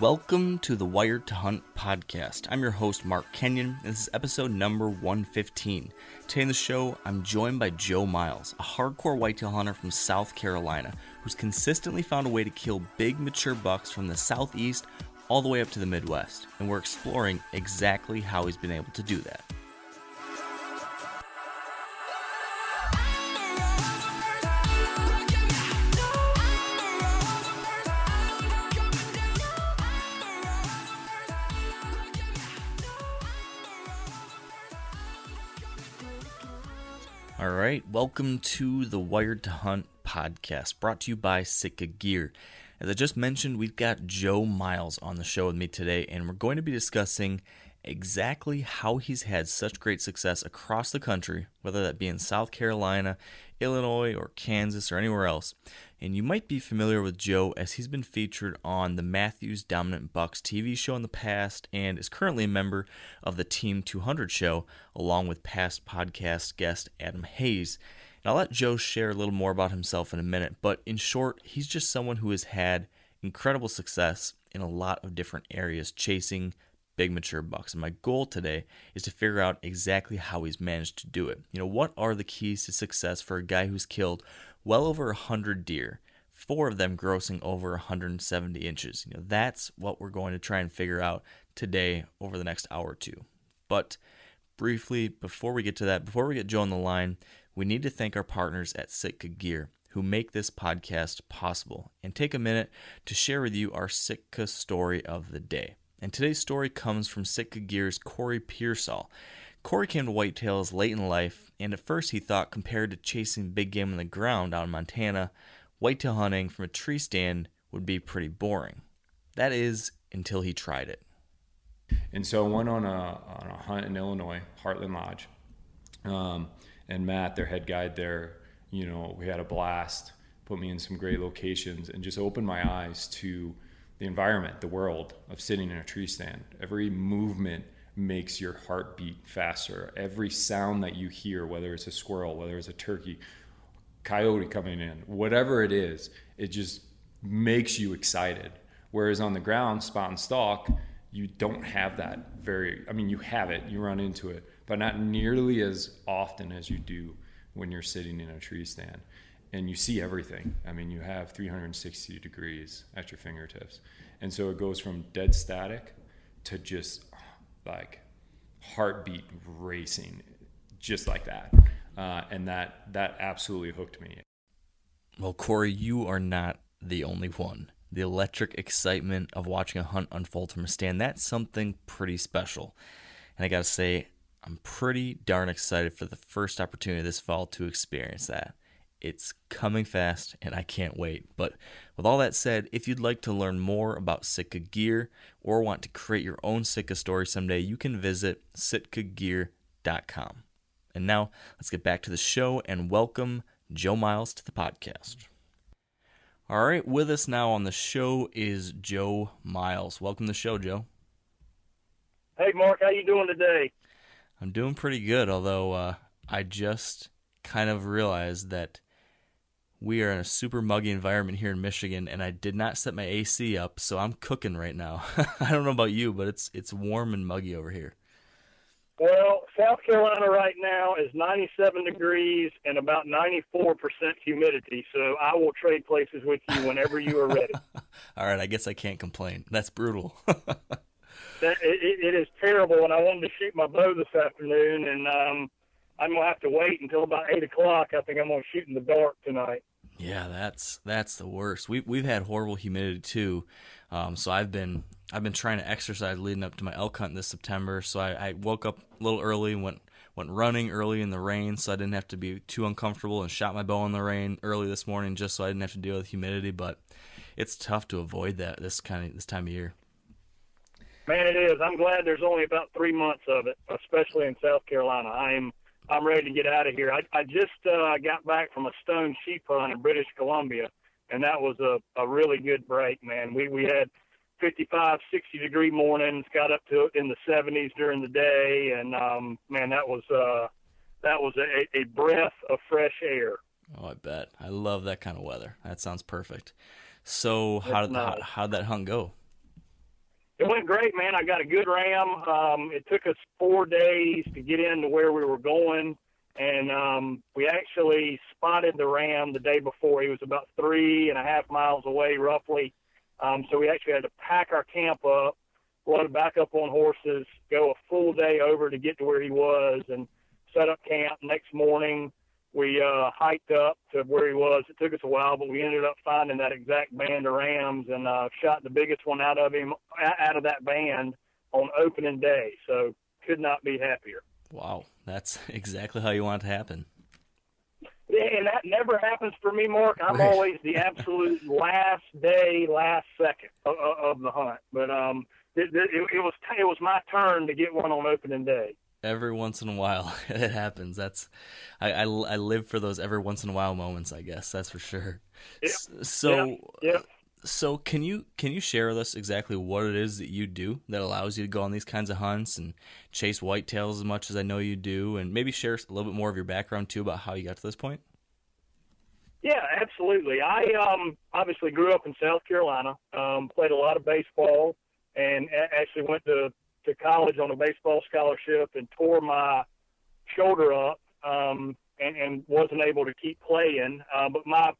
Welcome to the Wired to Hunt podcast. I'm your host, Mark Kenyon, and this is episode number 115. Today in the show, I'm joined by Joe Miles, a hardcore whitetail hunter from South Carolina who's consistently found a way to kill big mature bucks from the southeast all the way up to the Midwest, and we're exploring exactly how he's been able to do that. All right, welcome to the Wired to Hunt podcast, brought to you by Sitka Gear. As I just mentioned, we've got Joe Miles on the show with me today, and we're going to be discussing exactly how he's had such great success across the country, whether that be in South Carolina, Illinois, or Kansas, or anywhere else. And you might be familiar with Joe as he's been featured on the Mathews Dominant Bucks TV show in the past and is currently a member of the Team 200 show, along with past podcast guest Adam Hayes. And I'll let Joe share a little more about himself in a minute, but in short, he's just someone who has had incredible success in a lot of different areas chasing big mature bucks. And my goal today is to figure out exactly how he's managed to do it. You know, what are the keys to success for a guy who's killed well over 100 deer, four of them grossing over 170 inches? You know, that's what we're going to try and figure out today over the next hour or two. But briefly, before we get to that, before we get Joe on the line, we need to thank our partners at Sitka Gear who make this podcast possible and take a minute to share with you our Sitka story of the day. And today's story comes from Sitka Gear's Corey Pearsall. Corey came to whitetails late in life, and at first he thought compared to chasing big game on the ground out in Montana, whitetail hunting from a tree stand would be pretty boring. That is, until he tried it. And so I went on a, on a hunt in Illinois, Heartland Lodge. Um, and Matt, their head guide there, you know, we had a blast, put me in some great locations, and just opened my eyes to the environment, the world of sitting in a tree stand. Every movement makes your heart beat faster. Every sound that you hear, whether it's a squirrel, whether it's a turkey, coyote coming in, whatever it is, it just makes you excited. Whereas on the ground, spot and stalk, you don't have that very, I mean, you have it, you run into it, but not nearly as often as you do when you're sitting in a tree stand and you see everything. I mean, you have 360 degrees at your fingertips. And so it goes from dead static to just like heartbeat racing, just like that. Uh, and that, that absolutely hooked me. Well, Corey, you are not the only one. The electric excitement of watching a hunt unfold from a stand, that's something pretty special. And I gotta say, I'm pretty darn excited for the first opportunity this fall to experience that. It's coming fast and I can't wait. But with all that said, if you'd like to learn more about Sitka gear or want to create your own Sitka story someday, you can visit sitkagear.com. And now let's get back to the show and welcome Joe Miles to the podcast. All right, with us now on the show is Joe Miles. Welcome to the show, Joe. Hey, Mark, how you doing today? I'm doing pretty good, although uh, I just kind of realized that we are in a super muggy environment here in Michigan, and I did not set my AC up, so I'm cooking right now. I don't know about you, but it's it's warm and muggy over here. Well, South Carolina right now is 97 degrees and about 94% humidity, so I will trade places with you whenever you are ready. All right, I guess I can't complain. That's brutal. that, it, it is terrible, and I wanted to shoot my bow this afternoon, and um, I'm gonna have to wait until about eight o'clock. I think I'm gonna shoot in the dark tonight. Yeah, that's that's the worst. We've we've had horrible humidity too, um, so I've been I've been trying to exercise leading up to my elk hunt this September. So I, I woke up a little early and went went running early in the rain, so I didn't have to be too uncomfortable, and shot my bow in the rain early this morning just so I didn't have to deal with humidity. But it's tough to avoid that this kind of this time of year. Man, it is. I'm glad there's only about three months of it, especially in South Carolina. I'm I'm ready to get out of here. I, I just uh, got back from a stone sheep hunt in British Columbia, and that was a, a really good break, man. We we had 55, 60 degree mornings, got up to in the 70s during the day, and um, man, that was uh, that was a, a breath of fresh air. Oh, I bet. I love that kind of weather. That sounds perfect. So, how did how, how'd that hunt go? It went great, man. I got a good ram. Um, it took us four days to get into where we were going, and um, we actually spotted the ram the day before. He was about three and a half miles away, roughly. Um, so we actually had to pack our camp up, load back up on horses, go a full day over to get to where he was, and set up camp. Next morning, we uh, hiked up to where he was. It took us a while, but we ended up finding that exact band of rams and uh, shot the biggest one out of him, out of that band on opening day. So could not be happier. Wow, that's exactly how you want it to happen. Yeah, and that never happens for me, Mark. I'm always the absolute last day, last second of, of the hunt. But um, it, it, it was it was my turn to get one on opening day every once in a while it happens that's I, I, I live for those every once in a while moments i guess that's for sure yeah. so yeah. yeah. so can you can you share with us exactly what it is that you do that allows you to go on these kinds of hunts and chase whitetails as much as i know you do and maybe share a little bit more of your background too about how you got to this point yeah absolutely i um obviously grew up in south carolina um played a lot of baseball and actually went to to college on a baseball scholarship and tore my shoulder up um, and, and wasn't able to keep playing. Uh, but my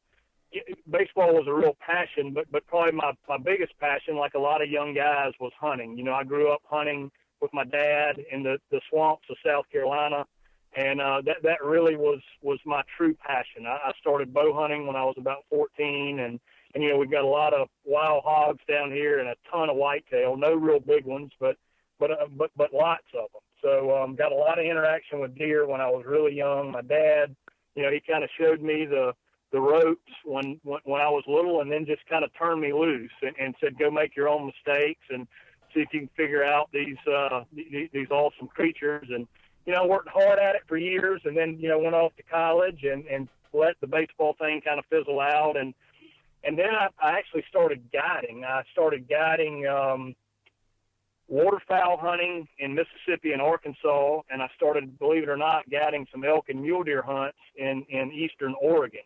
baseball was a real passion, but but probably my my biggest passion, like a lot of young guys, was hunting. You know, I grew up hunting with my dad in the the swamps of South Carolina, and uh, that that really was was my true passion. I, I started bow hunting when I was about 14, and and you know we've got a lot of wild hogs down here and a ton of whitetail, no real big ones, but but uh, but but lots of them. So um, got a lot of interaction with deer when I was really young. My dad, you know, he kind of showed me the the ropes when, when when I was little, and then just kind of turned me loose and, and said, "Go make your own mistakes and see if you can figure out these uh, these, these awesome creatures." And you know, worked hard at it for years, and then you know went off to college and and let the baseball thing kind of fizzle out, and and then I, I actually started guiding. I started guiding. Um, waterfowl hunting in Mississippi and Arkansas, and I started, believe it or not, guiding some elk and mule deer hunts in in eastern Oregon.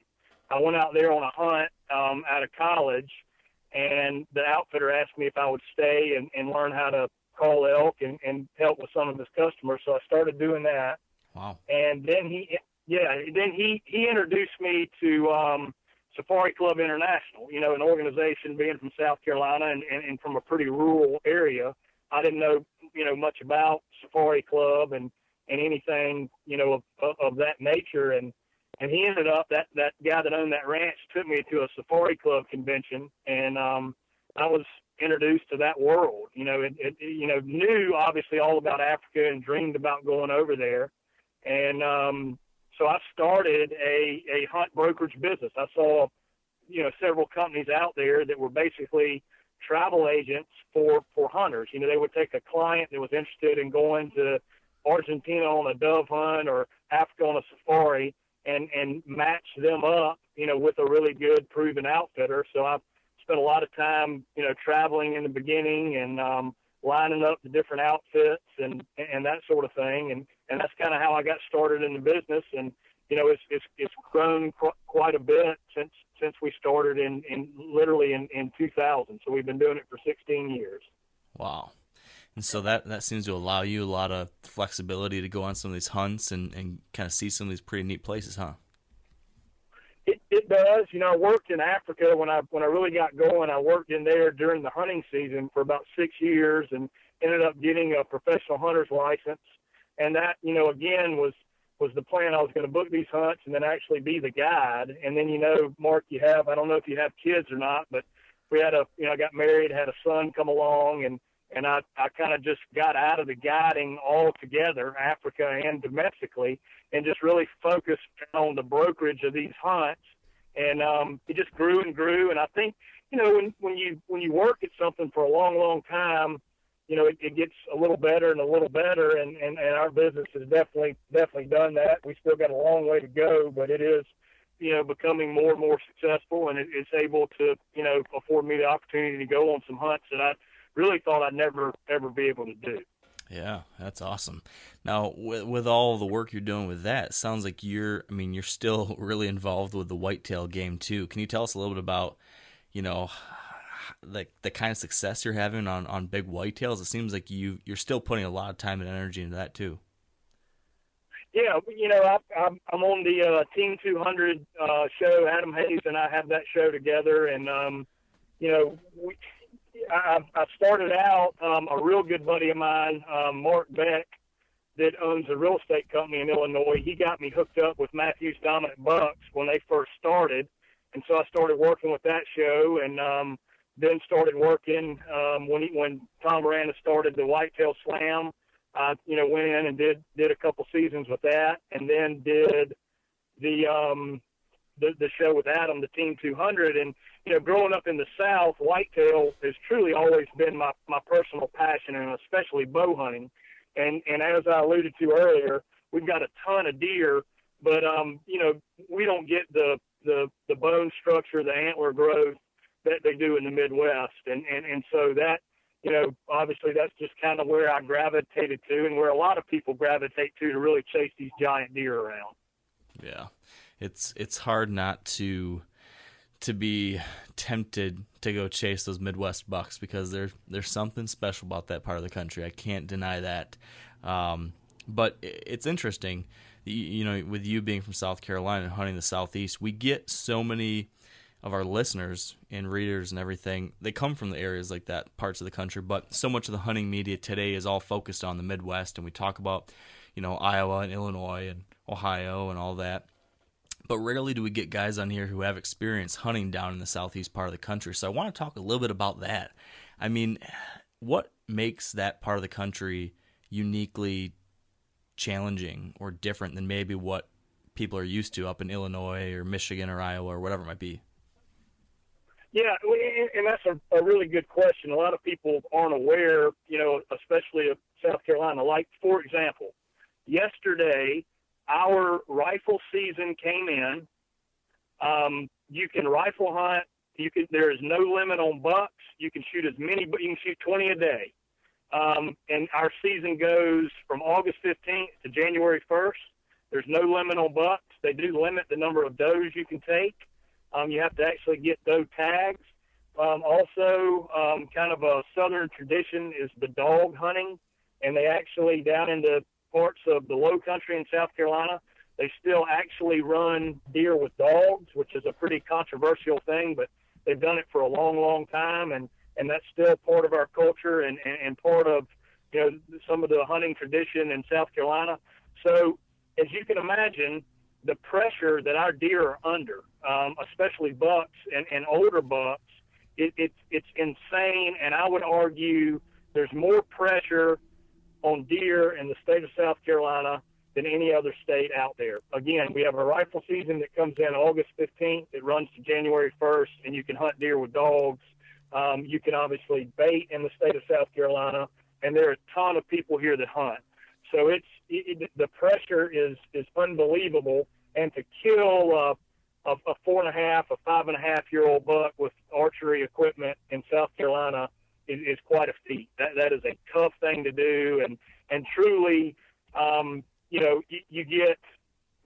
I went out there on a hunt um, out of college, and the outfitter asked me if I would stay and, and learn how to call elk and, and help with some of his customers. So I started doing that. Wow. And then he, yeah, then he he introduced me to um, Safari Club International. You know, an organization being from South Carolina and, and, and from a pretty rural area I didn't know, you know, much about Safari Club and and anything, you know, of, of, that nature. And and he ended up that that guy that owned that ranch took me to a Safari Club convention, and um, I was introduced to that world. You know, it, it you know knew obviously all about Africa and dreamed about going over there, and um, so I started a a hunt brokerage business. I saw, you know, several companies out there that were basically travel agents for for hunters. You know, they would take a client that was interested in going to Argentina on a dove hunt or Africa on a safari and and match them up, you know, with a really good proven outfitter. So I spent a lot of time, you know, traveling in the beginning and um lining up the different outfits and and that sort of thing. And and that's kind of how I got started in the business. And you know, it's it's it's grown qu- quite a bit since since we started in in literally in in 2000. So we've been doing it for 16 years. Wow. And so that, that seems to allow you a lot of flexibility to go on some of these hunts and, and kind of see some of these pretty neat places, huh? It, it does. You know, I worked in Africa when I when I really got going. I worked in there during the hunting season for about six years and ended up getting a professional hunter's license. And that, you know, again was was the plan. I was going to book these hunts and then actually be the guide. And then, you know, Mark, you have I don't know if you have kids or not, but we had a you know I got married, had a son come along, and and I I kind of just got out of the guiding altogether, Africa and domestically, and just really focused on the brokerage of these hunts. And um, it just grew and grew. And I think you know when when you when you work at something for a long long time, you know it, it gets a little better and a little better. And, and and our business has definitely definitely done that. We still got a long way to go, but it is you know, becoming more and more successful, and it, it's able to, you know, afford me the opportunity to go on some hunts that I really thought I'd never ever be able to do. Yeah, that's awesome. Now, with, with all the work you're doing with that, sounds like you're, I mean, you're still really involved with the whitetail game too. Can you tell us a little bit about, you know, like the, kind of success you're having on, on big whitetails? It seems like you you're still putting a lot of time and energy into that too. Yeah, you know, I, I'm I'm on the uh, Team 200 uh, show. Adam Hayes and I have that show together, and um, you know, we, I, I started out um, a real good buddy of mine, um, Mark Beck, that owns a real estate company in Illinois. He got me hooked up with Mathews Dominant Bucks when they first started, and so I started working with that show, and um, then started working um, when he, when Tom Miranda started the Whitetail Slam I, you know, went in and did did a couple seasons with that, and then did the um the the show with Adam, the Team 200, and you know, growing up in the South, whitetail has truly always been my my personal passion, and especially bow hunting. And and as I alluded to earlier, we've got a ton of deer, but um, you know, we don't get the the the bone structure, the antler growth that they do in the Midwest, and and and so that you know, obviously that's just kind of where I gravitated to and where a lot of people gravitate to to really chase these giant deer around. Yeah. It's it's hard not to to be tempted to go chase those Midwest bucks because there's there's something special about that part of the country. I can't deny that. Um, but it's interesting, you know, with you being from South Carolina and hunting the Southeast, we get so many of our listeners and readers and everything, they come from the areas like that, parts of the country. But so much of the hunting media today is all focused on the Midwest, and we talk about, you know, Iowa and Illinois and Ohio and all that. But rarely do we get guys on here who have experience hunting down in the southeast part of the country. So I want to talk a little bit about that. I mean, what makes that part of the country uniquely challenging or different than maybe what people are used to up in Illinois or Michigan or Iowa or whatever it might be? Yeah, and that's a, a really good question. A lot of people aren't aware, you know, especially of South Carolina. Like, for example, yesterday our rifle season came in. Um, you can rifle hunt. You can. There is no limit on bucks. You can shoot as many, but you can shoot 20 a day. Um, and our season goes from August 15th to January 1st. There's no limit on bucks. They do limit the number of does you can take. Um, you have to actually get doe tags. Um, also, um, kind of a southern tradition is the dog hunting, and they actually down in the parts of the Low Country in South Carolina, they still actually run deer with dogs, which is a pretty controversial thing, but they've done it for a long, long time, and and that's still part of our culture and and, and part of you know some of the hunting tradition in South Carolina. So, as you can imagine, the pressure that our deer are under, um, especially bucks and, and older bucks, it, it's it's insane. And I would argue there's more pressure on deer in the state of South Carolina than any other state out there. Again, we have a rifle season that comes in August 15th. It runs to January 1st, and you can hunt deer with dogs. Um, you can obviously bait in the state of South Carolina, and there are a ton of people here that hunt. So it's it, the pressure is is unbelievable, and to kill uh, a, a four and a half, a five and a half year old buck with archery equipment in South Carolina is, is quite a feat. That that is a tough thing to do, and and truly, um, you know, you, you get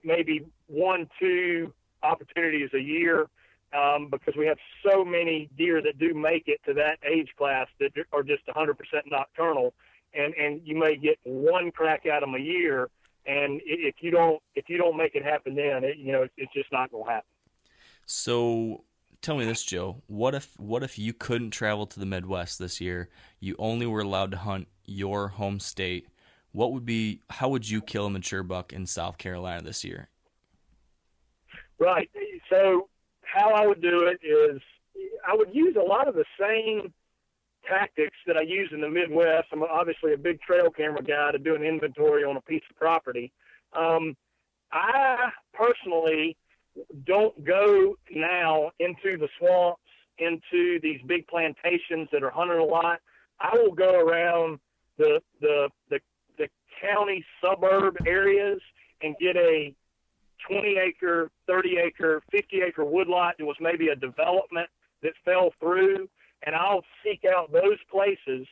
maybe one, two opportunities a year um, because we have so many deer that do make it to that age class that are just 100% nocturnal, and and you may get one crack at them a year, and if you don't if you don't make it happen, then it, you know it's, it's just not going to happen. So tell me this, Joe. What if what if you couldn't travel to the Midwest this year? You only were allowed to hunt your home state. What would be how would you kill a mature buck in South Carolina this year? Right. So how I would do it is I would use a lot of the same tactics that I use in the Midwest. I'm obviously a big trail camera guy to do an inventory on a piece of property. Um, I personally don't go now into the swamps, into these big plantations that are hunting a lot. I will go around the the the, the county suburb areas and get a 20 acre, 30 acre, 50 acre woodlot that was maybe a development that fell through, and I'll seek out those places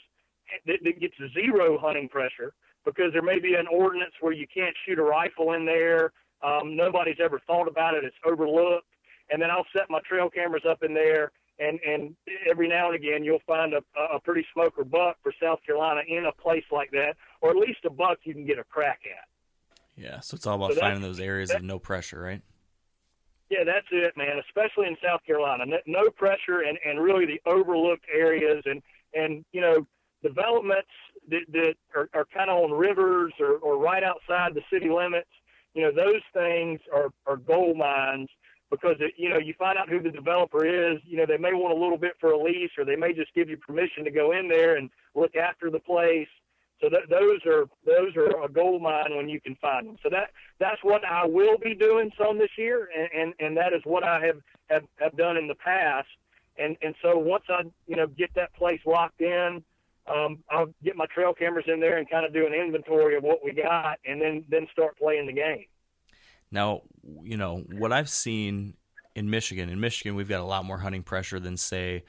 that, that gets zero hunting pressure because there may be an ordinance where you can't shoot a rifle in there. Um, nobody's ever thought about it. It's overlooked. And then I'll set my trail cameras up in there, and and every now and again you'll find a, a pretty smoker buck for South Carolina in a place like that, or at least a buck you can get a crack at. Yeah, so it's all about so finding those areas of no pressure, right? Yeah, that's it, man. Especially in South Carolina, no, pressure, and and really the overlooked areas, and and you know developments that, that are, are kind of on rivers or, or right outside the city limits. You know, those things are are gold mines because it, you know you find out who the developer is. You know, they may want a little bit for a lease, or they may just give you permission to go in there and look after the place. So th- those are those are a gold mine when you can find them. So that that's what I will be doing some this year, and and, and that is what I have, have have done in the past. And and so once I you know get that place locked in, um, I'll get my trail cameras in there and kind of do an inventory of what we got, and then then start playing the game. Now, you know what I've seen in Michigan. In Michigan, we've got a lot more hunting pressure than say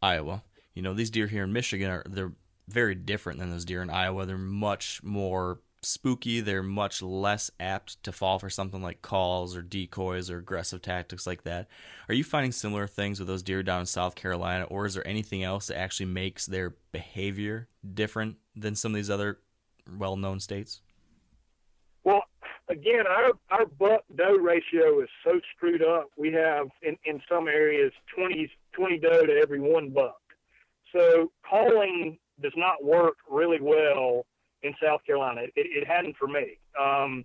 Iowa. You know, these deer here in Michigan are they're very different than those deer in Iowa. They're much more spooky. They're much less apt to fall for something like calls or decoys or aggressive tactics like that. Are you finding similar things with those deer down in South Carolina, or is there anything else that actually makes their behavior different than some of these other well known states? Well, again, our our buck doe ratio is so screwed up. We have in, in some areas 20, 20 doe to every one buck. So calling does not work really well in South Carolina. It, it hadn't for me. Um,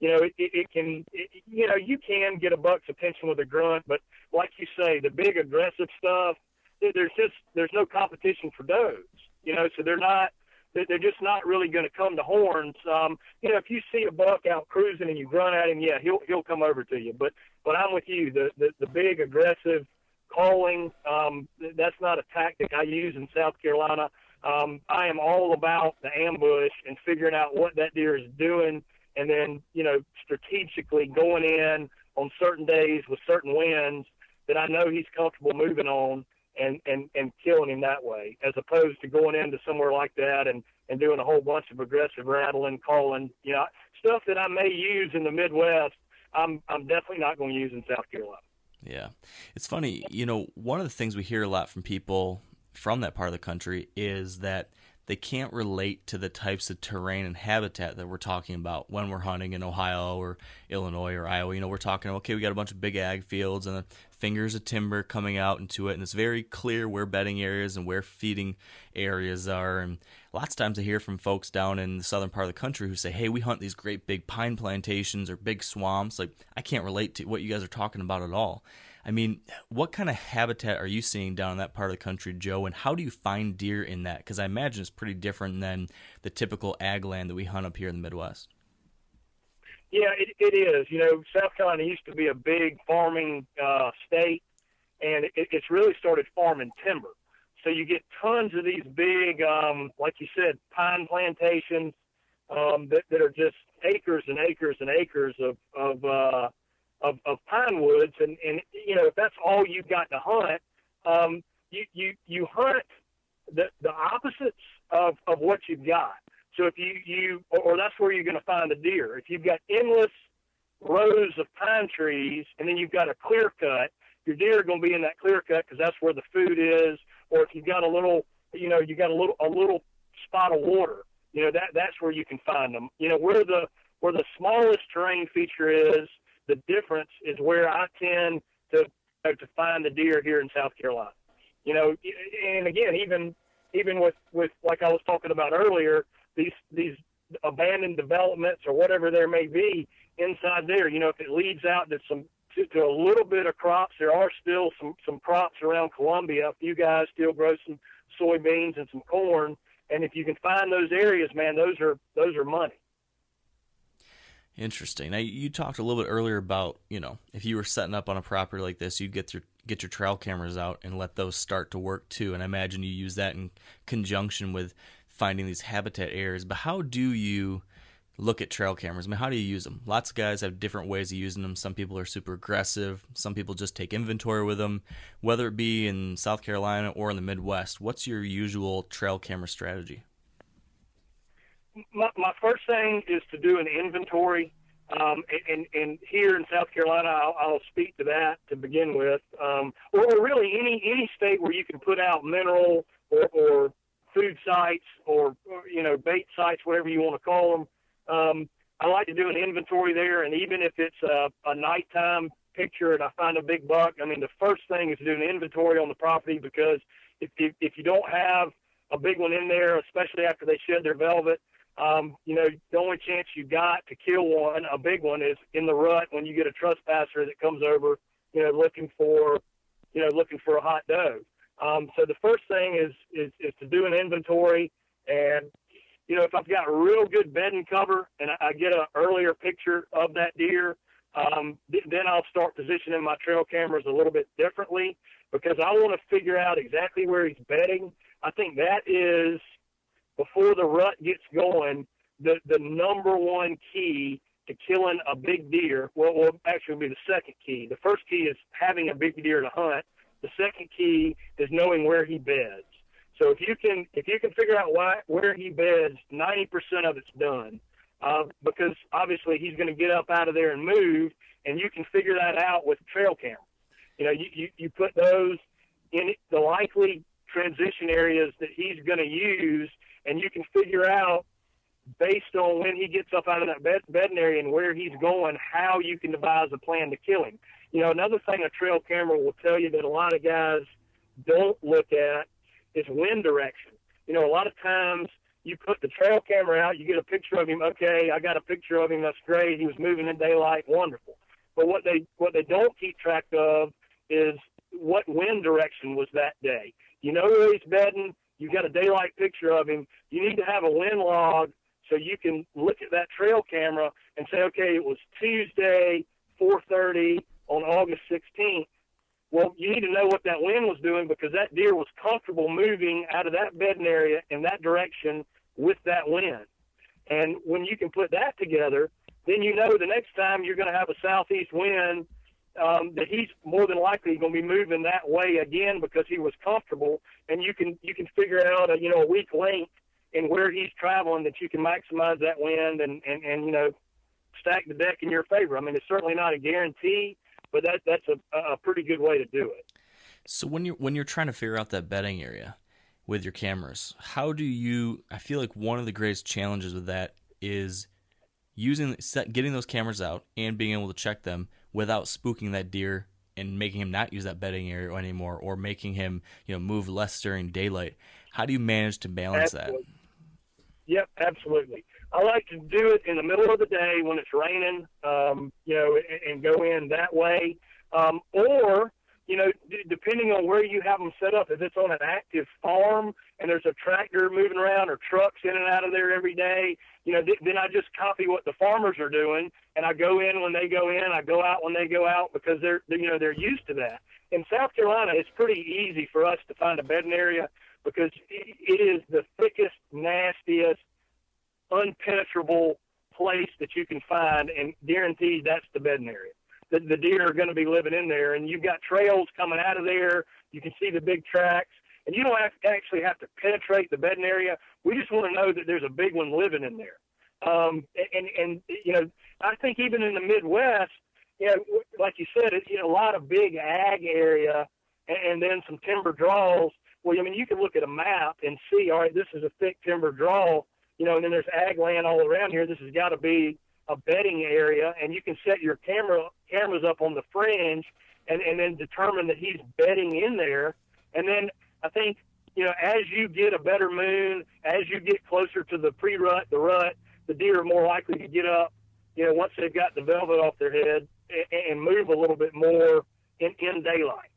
you know, it, it, can, it, you know, you can get a buck's attention with a grunt, but like you say, the big aggressive stuff, there's just there's no competition for those. You know, so they're not they're just not really going to come to horns. Um, you know, if you see a buck out cruising and you grunt at him, yeah, he'll he'll come over to you. But but I'm with you. The the, the big aggressive calling, um, that's not a tactic I use in South Carolina. Um, I am all about the ambush and figuring out what that deer is doing, and then you know strategically going in on certain days with certain winds that I know he's comfortable moving on and and and killing him that way, as opposed to going into somewhere like that and and doing a whole bunch of aggressive rattling, calling, you know, stuff that I may use in the Midwest. I'm I'm definitely not going to use in South Carolina. Yeah, it's funny. You know, one of the things we hear a lot from people from that part of the country is that they can't relate to the types of terrain and habitat that we're talking about when we're hunting in Ohio or Illinois or Iowa. You know, we're talking, okay, we got a bunch of big ag fields and fingers of timber coming out into it, and it's very clear where bedding areas and where feeding areas are. And lots of times I hear from folks down in the southern part of the country who say, hey, we hunt these great big pine plantations or big swamps. Like, I can't relate to what you guys are talking about at all. I mean, what kind of habitat are you seeing down in that part of the country, Joe? And how do you find deer in that? Because I imagine it's pretty different than the typical ag land that we hunt up here in the Midwest. Yeah, it, it is. You know, South Carolina used to be a big farming uh, state, and it, it's really started farming timber. So you get tons of these big, um, like you said, pine plantations um, that, that are just acres and acres and acres of of uh, of, of pine woods, and and you know if that's all you've got to hunt, um, you you you hunt the the opposites of of what you've got. So if you you or, or that's where you're going to find the deer. If you've got endless rows of pine trees and then you've got a clear cut, your deer are going to be in that clear cut because that's where the food is. Or if you've got a little, you know, you got a little a little spot of water, you know that that's where you can find them. You know where the where the smallest terrain feature is. The difference is where I tend to to find the deer here in South Carolina. You know, and again, even even with with like I was talking about earlier, these these abandoned developments or whatever there may be inside there. You know, if it leads out to some to, to a little bit of crops, there are still some some crops around Columbia. A few guys still grow some soybeans and some corn, and if you can find those areas, man, those are those are money. Interesting. Now you talked a little bit earlier about you know if you were setting up on a property like this, you'd get your get your trail cameras out and let those start to work too. And I imagine you use that in conjunction with finding these habitat areas. But how do you look at trail cameras? I mean, how do you use them? Lots of guys have different ways of using them. Some people are super aggressive. Some people just take inventory with them, whether it be in South Carolina or in the Midwest. What's your usual trail camera strategy? My, my first thing is to do an inventory. Um, and, and here in South Carolina, I'll, I'll speak to that to begin with, um, or, or really any any state where you can put out mineral or, or food sites or, or you know bait sites, whatever you want to call them. Um, I like to do an inventory there, and even if it's a, a nighttime picture and I find a big buck, I mean the first thing is to do an inventory on the property because if if you don't have a big one in there, especially after they shed their velvet, um, you know the only chance you got to kill one, a big one, is in the rut when you get a trespasser that comes over, you know, looking for, you know, looking for a hot doe. Um, so the first thing is, is is to do an inventory, and you know if I've got real good bedding cover and I, I get an earlier picture of that deer, um, th- then I'll start positioning my trail cameras a little bit differently because I want to figure out exactly where he's bedding. I think that is before the rut gets going, the the number one key to killing a big deer. Well, actually, be the second key. The first key is having a big deer to hunt. The second key is knowing where he beds. So if you can if you can figure out why, where he beds, 90% of it's done. Uh, because obviously he's going to get up out of there and move, and you can figure that out with trail camera. You know, you, you, you put those in the likely transition areas that he's going to use, and you can figure out based on when he gets up out of that bed, bedding area and where he's going, how you can devise a plan to kill him. You know, another thing a trail camera will tell you that a lot of guys don't look at is wind direction. You know, a lot of times you put the trail camera out, you get a picture of him. Okay, I got a picture of him. That's great. He was moving in daylight. Wonderful. But what they what they don't keep track of is what wind direction was that day. You know where he's bedding. You got a daylight picture of him. You need to have a wind log so you can look at that trail camera and say, okay, it was Tuesday, 4:30 on August 16th, well, you need to know what that wind was doing because that deer was comfortable moving out of that bedding area in that direction with that wind. And when you can put that together, then you know the next time you're going to have a southeast wind um, that he's more than likely going to be moving that way again because he was comfortable, and you can you can figure out a you know a weak length in where he's traveling that you can maximize that wind and and and you know stack the deck in your favor. I mean, it's certainly not a guarantee, but that that's a, a pretty good way to do it. So when you're when you're trying to figure out that bedding area with your cameras, how do you? I feel like one of the greatest challenges with that is using set, getting those cameras out and being able to check them without spooking that deer and making him not use that bedding area anymore, or making him you know move less during daylight. How do you manage to balance Absolutely. that? Yep, absolutely. I like to do it in the middle of the day when it's raining, um, you know, and, and go in that way. Um, or, you know, d- depending on where you have them set up, if it's on an active farm and there's a tractor moving around or trucks in and out of there every day, you know, th- then I just copy what the farmers are doing and I go in when they go in, I go out when they go out because they're, they're you know, they're used to that. In South Carolina, it's pretty easy for us to find a bedding area because it is the thickest, nastiest, unpenetrable place that you can find, and guaranteed that's the bedding area. The, the deer are going to be living in there, and you've got trails coming out of there. You can see the big tracks, and you don't have, actually have to penetrate the bedding area. We just want to know that there's a big one living in there. Um, and and you know, I think even in the Midwest, you know, like you said, you know, a lot of big ag area, and, and then some timber draws. Well, I mean, you can look at a map and see, all right, this is a thick timber draw, you know, and then there's ag land all around here. This has got to be a bedding area, and you can set your camera cameras up on the fringe, and and then determine that he's bedding in there. And then I think you know, as you get a better moon, as you get closer to the pre-rut, the rut, the deer are more likely to get up. You know, once they've got the velvet off their head and, and move a little bit more in in daylight.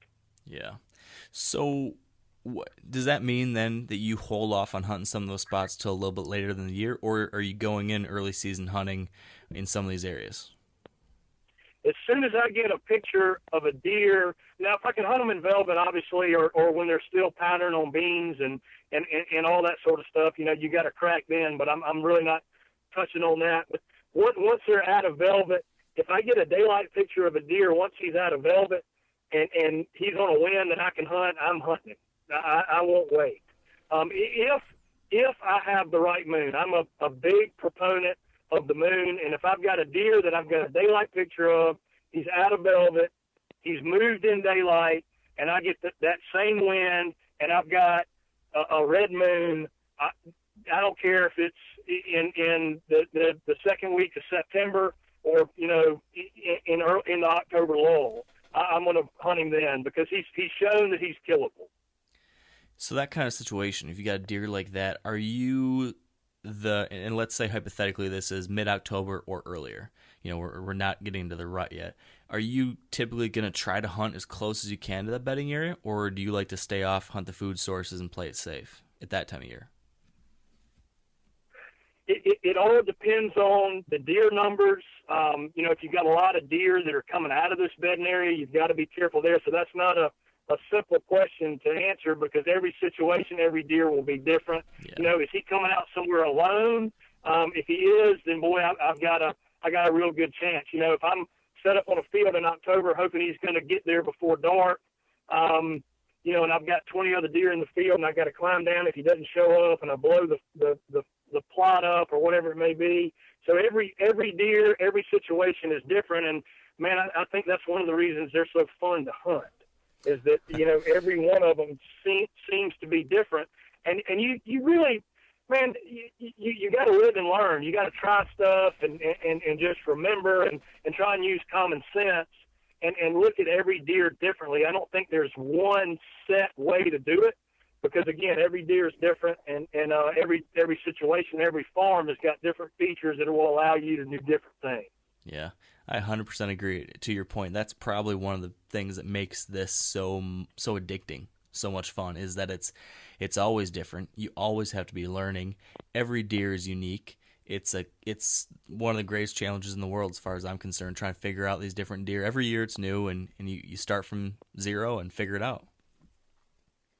Yeah. So does that mean then that you hold off on hunting some of those spots till a little bit later than the year, or are you going in early season hunting in some of these areas? As soon as I get a picture of a deer, now if I can hunt them in velvet, obviously, or, or when they're still patterned on beans and, and, and, and all that sort of stuff, you know, you got to crack then, but I'm, I'm really not touching on that. But once they're out of velvet, if I get a daylight picture of a deer once he's out of velvet and, and he's on a wind that I can hunt, I'm hunting. I, I won't wait. Um, if if I have the right moon, I'm a, a big proponent of the moon, and if I've got a deer that I've got a daylight picture of, he's out of velvet, he's moved in daylight, and I get the, that same wind, and I've got a, a red moon. I, I don't care if it's in in the, the the second week of September or you know in in, in the October lull. I, I'm going to hunt him then because he's he's shown that he's killable. So that kind of situation, if you got a deer like that, are you the and let's say hypothetically this is mid October or earlier. You know, we're we're not getting into the rut yet. Are you typically going to try to hunt as close as you can to that bedding area, or do you like to stay off, hunt the food sources, and play it safe at that time of year? It, it, it all depends on the deer numbers. Um, you know, if you've got a lot of deer that are coming out of this bedding area, you've got to be careful there. So that's not a a simple question to answer because every situation, every deer will be different. Yeah. You know, is he coming out somewhere alone? Um, if he is, then boy, I, I've got a I got a real good chance. You know, if I'm set up on a field in October, hoping he's going to get there before dark, um, you know, and I've got 20 other deer in the field, and I've got to climb down if he doesn't show up, and I blow the the the, the plot up or whatever it may be. So every every deer, every situation is different, and man, I, I think that's one of the reasons they're so fun to hunt is that you know every one of them seem, seems to be different, and and you you really, man, you you, you got to live and learn. You got to try stuff and, and and just remember and and try and use common sense and and look at every deer differently. I don't think there's one set way to do it because again, every deer is different, and and uh, every every situation, every farm has got different features that will allow you to do different things. Yeah, I 100% agree. To your point, that's probably one of the things that makes this so so addicting, so much fun is that it's it's always different. You always have to be learning. Every deer is unique. It's a it's one of the greatest challenges in the world as far as I'm concerned, trying to figure out these different deer. Every year it's new and, and you, you start from zero and figure it out.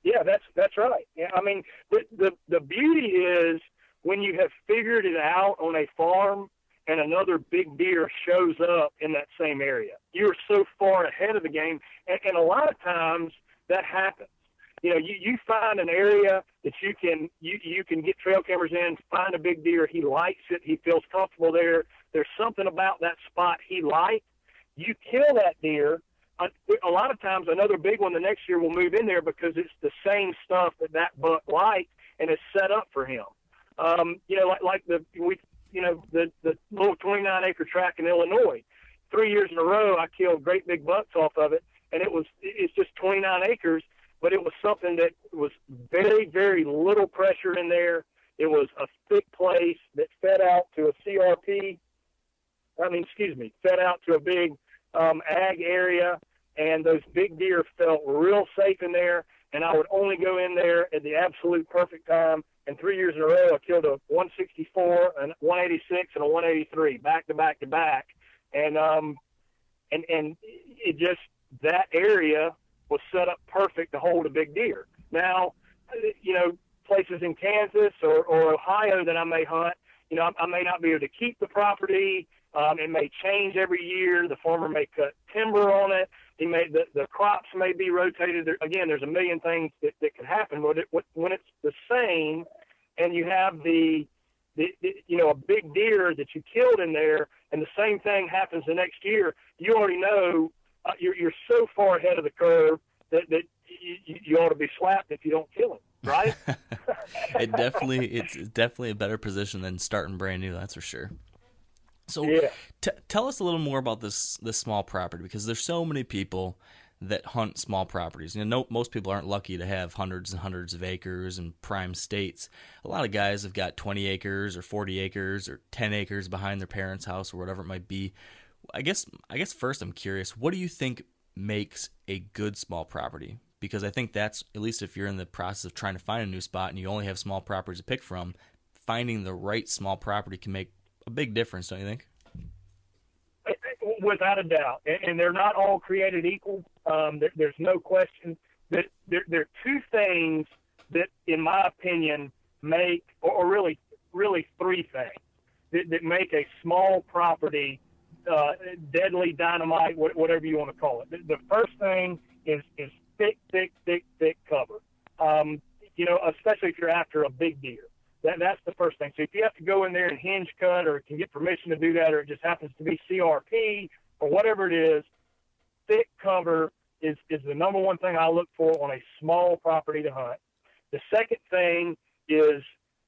Yeah, that's that's right. Yeah, I mean the the, the beauty is when you have figured it out on a farm and another big deer shows up in that same area. You're so far ahead of the game, and, and a lot of times that happens. You know, you, you find an area that you can you you can get trail cameras in, find a big deer. He likes it. He feels comfortable there. There's something about that spot he likes. You kill that deer. A, a lot of times, another big one the next year will move in there because it's the same stuff that that buck liked and it's set up for him. Um, you know, like like the we you know, the, the little 29 acre tract in Illinois. Three years in a row, I killed great big bucks off of it, and it was it's just 29 acres, but it was something that was very very little pressure in there. It was a thick place that fed out to a CRP. I mean, excuse me, fed out to a big um, ag area, and those big deer felt real safe in there. And I would only go in there at the absolute perfect time and three years in a row, I killed a 164, a 186, and a 183 back to back to back, and um, and and it just that area was set up perfect to hold a big deer. Now, you know, places in Kansas or, or Ohio that I may hunt, you know, I, I may not be able to keep the property. Um, it may change every year. The farmer may cut timber on it. He may the, the crops may be rotated. There, again, there's a million things that, that can happen. But it, when it's the same, and you have the, the, the you know a big deer that you killed in there, and the same thing happens the next year, you already know uh, you're you're so far ahead of the curve that that you, you ought to be slapped if you don't kill him right? it definitely it's definitely a better position than starting brand new. That's for sure. So yeah. t- tell us a little more about this this small property because there's so many people that hunt small properties. You know, no, most people aren't lucky to have hundreds and hundreds of acres and prime states. A lot of guys have got 20 acres or 40 acres or 10 acres behind their parents' house or whatever it might be. I guess I guess first I'm curious, what do you think makes a good small property? Because I think that's at least if you're in the process of trying to find a new spot and you only have small properties to pick from, finding the right small property can make a big difference, don't you think? Without a doubt, and they're not all created equal. Um, there's no question that there, there are two things that, in my opinion, make, or really, really three things that, that make a small property uh, deadly dynamite, whatever you want to call it. The first thing is is thick, thick, thick, thick cover. Um, you know, especially if you're after a big deer. That, that's the first thing. So if you have to go in there and hinge cut or can get permission to do that or it just happens to be CRP or whatever it is, thick cover is, is the number one thing I look for on a small property to hunt. The second thing is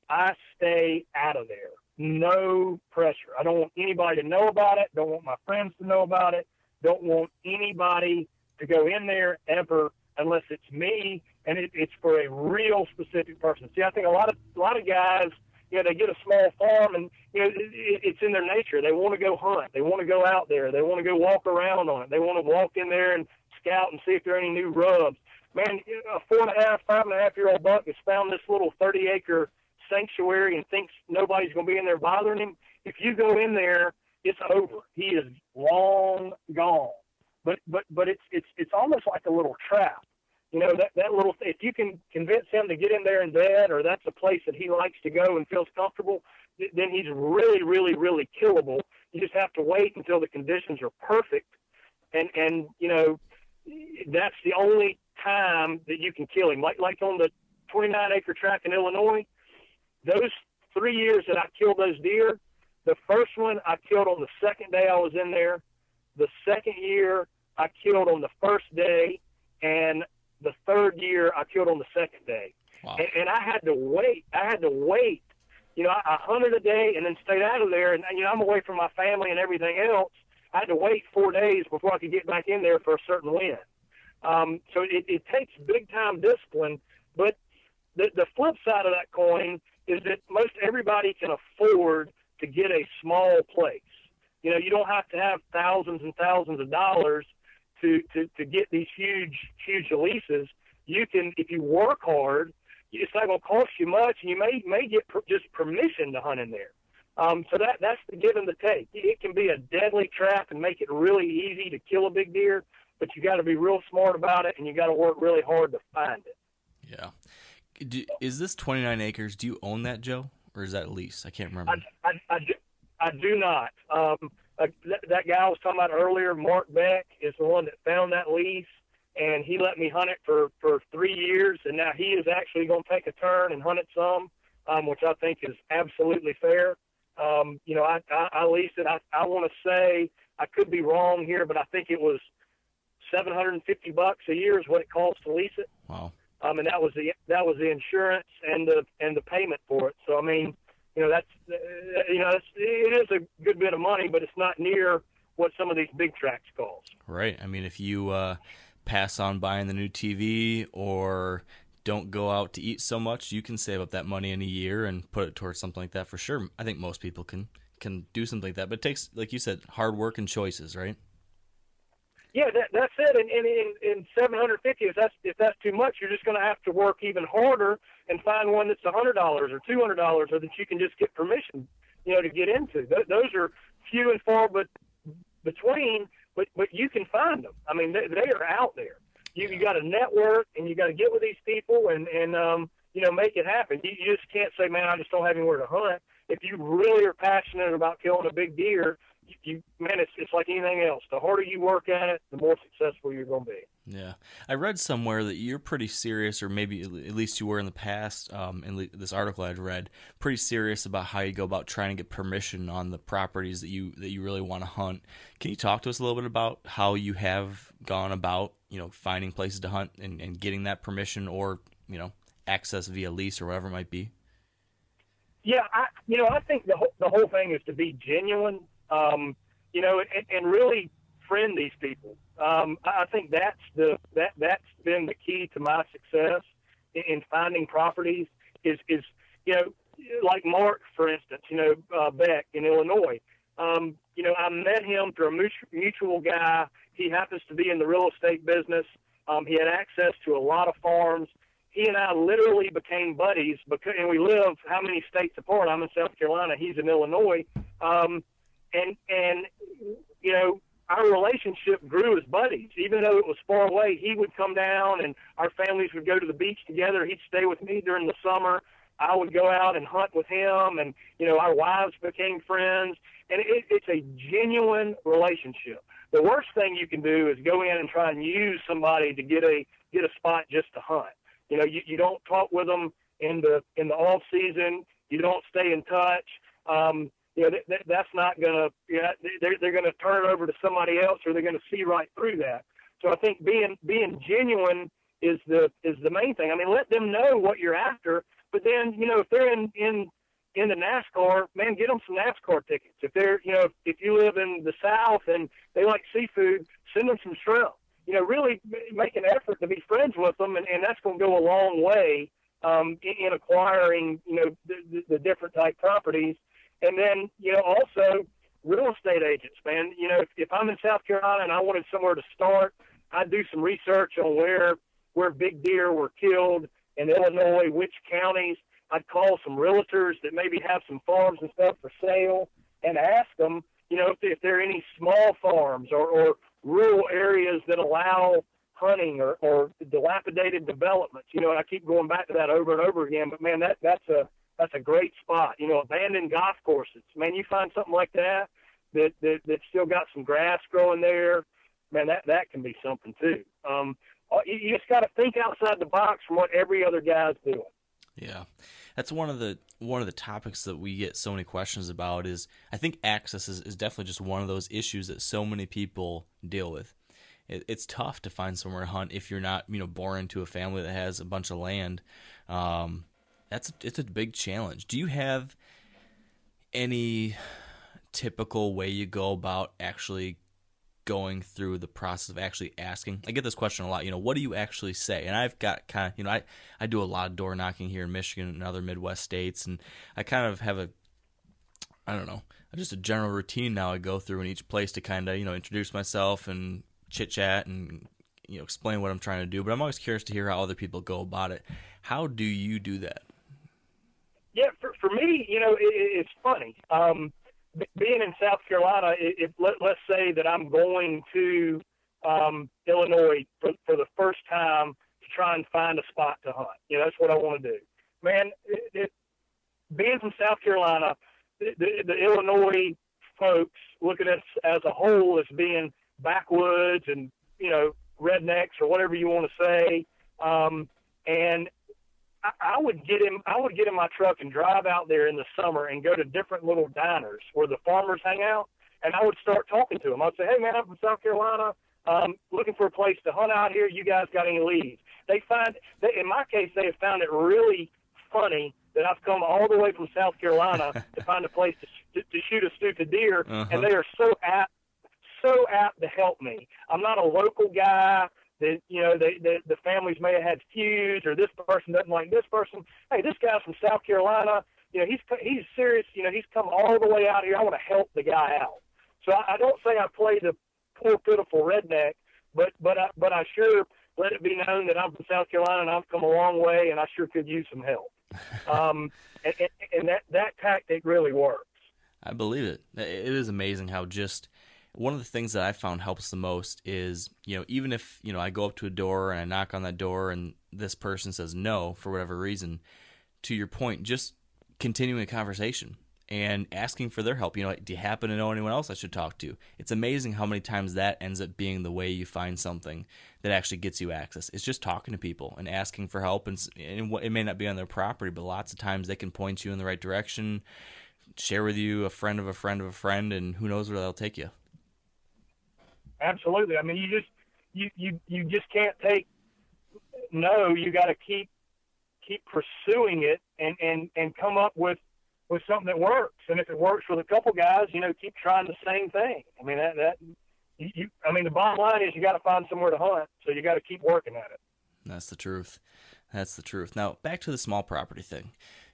I stay out of there. No pressure. I don't want anybody to know about it. Don't want my friends to know about it. Don't want anybody to go in there ever unless it's me and it, it's for a real specific person. See, I think a lot of a lot of guys, you know, they get a small farm and you know it, it's in their nature. They want to go hunt. They want to go out there. They want to go walk around on it. They want to walk in there and scout and see if there are any new rubs. Man, a four and a half, five and a half year old buck has found this little 30 acre sanctuary and thinks nobody's going to be in there bothering him. If you go in there, it's over. He is long gone. But but but it's it's it's almost like a little trap you know that that little if you can convince him to get in there and bed or that's a place that he likes to go and feels comfortable then he's really really really killable. You just have to wait until the conditions are perfect. And and you know that's the only time that you can kill him. Like like on the 29 acre track in illinois those three years that i killed those deer the first one i killed on the second day i was in there the second year i killed on the first day and the third year I killed on the second day, wow. and, and I had to wait. I had to wait. You know, I, I hunted a day and then stayed out of there, and you know I'm away from my family and everything else. I had to wait four days before I could get back in there for a certain win. Um, so it, it takes big time discipline, but the, the flip side of that coin is that most everybody can afford to get a small place. You know, you don't have to have thousands and thousands of dollars to, to, to get these huge, huge leases, you can, if you work hard, it's not going to cost you much, and you may may get per, just permission to hunt in there. Um, so that that's the give and the take. It can be a deadly trap and make it really easy to kill a big deer, but you got to be real smart about it, and you got to work really hard to find it. Yeah. Do, is this 29 acres? Do you own that, Joe, or is that lease? I can't remember. I, I, I, do, I do not. Um, uh, that, that guy I was talking about earlier, Mark Beck, is the one that found that lease, and he let me hunt it for for three years, and now he is actually going to take a turn and hunt it some, um, which I think is absolutely fair. Um, you know, I, I, I leased it. I, I want to say I could be wrong here, but I think it was 750 bucks a year is what it costs to lease it. Wow. Um, and that was the that was the insurance and the and the payment for it. So I mean, you know that's uh, you know it is a good bit of money, but it's not near what some of these big tracks cost. Right. I mean, if you uh, pass on buying the new TV or don't go out to eat so much, you can save up that money in a year and put it towards something like that for sure. I think most people can can do something like that, but it takes, like you said, hard work and choices, right? Yeah, that, that's it. And, and in, in 750, if that's if that's too much, you're just going to have to work even harder and find one that's a $100 or $200 or that you can just get permission, you know, to get into. Th- those are few and far but between, but but you can find them. I mean, they, they are out there. You you got to network and you got to get with these people and and um you know make it happen. You, you just can't say, man, I just don't have anywhere to hunt. If you really are passionate about killing a big deer, you man, it's it's like anything else. The harder you work at it, the more successful you're going to be. Yeah, I read somewhere that you're pretty serious, or maybe at least you were in the past. Um, in this article I'd read, pretty serious about how you go about trying to get permission on the properties that you that you really want to hunt. Can you talk to us a little bit about how you have gone about, you know, finding places to hunt and, and getting that permission, or you know, access via lease or whatever it might be? Yeah, I you know I think the whole, the whole thing is to be genuine um, you know, and, and really friend these people. Um, I think that's the that that's been the key to my success in, in finding properties. Is is you know, like Mark, for instance, you know, uh, Beck in Illinois. Um, you know, I met him through a mutual guy. He happens to be in the real estate business. Um, he had access to a lot of farms. He and I literally became buddies because, and we live how many states apart? I'm in South Carolina. He's in Illinois. Um, and and you know our relationship grew as buddies. Even though it was far away, he would come down, and our families would go to the beach together. He'd stay with me during the summer. I would go out and hunt with him, and you know our wives became friends, and it, it's a genuine relationship. The worst thing you can do is go in and try and use somebody to get a get a spot just to hunt. You know, you, you don't talk with them in the in the off season. You don't stay in touch. Um, you know, that, that's not going to, you know, they're, they're going to turn it over to somebody else or they're going to see right through that. So I think being, being genuine is the, is the main thing. I mean, let them know what you're after, but then, you know, if they're in, in, in the NASCAR, man, get them some NASCAR tickets. If they're, you know, if you live in the South and they like seafood, send them some shrimp. You know, really make an effort to be friends with them, and, and that's going to go a long way um, in, in acquiring, you know, the, the, the different type properties and then, you know, also real estate agents, man. You know, if, if I'm in South Carolina and I wanted somewhere to start, I'd do some research on where where big deer were killed in Illinois, which counties. I'd call some realtors that maybe have some farms and stuff for sale and ask them, you know, if, if there are any small farms or, or rural areas that allow hunting or, or dilapidated developments. You know, I keep going back to that over and over again. But man, that that's a that's a great spot. You know, abandoned golf courses. Man, you find something like that that that that still got some grass growing there. Man, that that can be something too. Um, uh, you, you just got to think outside the box from what every other guy's doing. Yeah, that's one of the one of the topics that we get so many questions about. Is I think access is, is definitely just one of those issues that so many people deal with. It, it's tough to find somewhere to hunt if you're not you know born into a family that has a bunch of land. Um, that's it's a big challenge. Do you have any typical way you go about actually going through the process of actually asking? I get this question a lot. You know, what do you actually say? And I've got kind of, you know, I I do a lot of door knocking here in Michigan and other Midwest states, and I kind of have a, I don't know, just a general routine now I go through in each place to kind of, you know, introduce myself and chit chat and you know explain what I'm trying to do. But I'm always curious to hear how other people go about it. How do you do that? Yeah, for for me, you know, it, it's funny. Um, being in South Carolina, if let, let's say that I'm going to um, Illinois for, for the first time to try and find a spot to hunt, you know, that's what I want to do. Man, it, it, being from South Carolina, the, the, the Illinois folks look at us as a whole as being backwoods and you know rednecks or whatever you want to say. Um, and I, would get him. I would get in my truck and drive out there in the summer and go to different little diners where the farmers hang out, and I would start talking to them. I'd say, "Hey, man, I'm from South Carolina. Um, looking for a place to hunt out here. You guys got any leads?" They find, they, in my case, they have found it really funny that I've come all the way from South Carolina to find a place to, to, to shoot a stupid deer, uh-huh. and they are so apt, so apt to help me. I'm not a local guy that you know the, the the families may have had feuds or this person doesn't like this person. Hey, this guy's from South Carolina. You know, he's he's serious. You know, he's come all the way out here. I want to help the guy out. So I, I don't say I play the poor pitiful redneck, but but I, but I sure let it be known that I'm from South Carolina and I've come a long way and I sure could use some help. Um, and, and, and that that tactic really works. I believe it. It is amazing how just one of the things that I found helps the most is, you know, even if, you know, I go up to a door and I knock on that door and this person says no for whatever reason, to your point, just continuing a conversation. and asking for their help. You know, do you happen to know anyone else I should talk to? It's amazing how many times that ends up being the way you find something that actually gets you access. It's just talking to people and asking for help, and, and it may not be on their property, but lots of times they can point you in the right direction, share with you a friend of a friend of a friend, and who knows where they'll take you. Absolutely. I mean, you just you you you just can't take no. You got to keep keep pursuing it and and and come up with with something that works. And if it works with a couple guys, you know, keep trying the same thing. I mean, that, that you, I mean, the bottom line is you got to find somewhere to hunt, so you got to keep working at it. That's the truth. That's the truth. Now, back to the small property thing.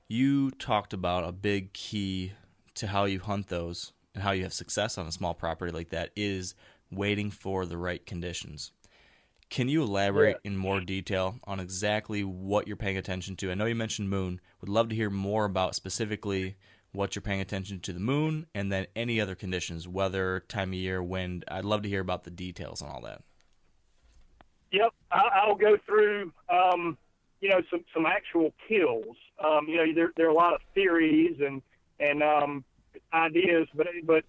You talked about a big key to how you hunt those and how you have success on a small property like that is waiting for the right conditions. Can you elaborate yeah. in more detail on exactly what you're paying attention to? I know you mentioned moon. Would love to hear more about specifically what you're paying attention to the moon and then any other conditions, weather, time of year, wind. I'd love to hear about the details on all that. Yep, I'll go through, um, you know, some some actual kills. Um, you know, there there are a lot of theories and and um, ideas, but but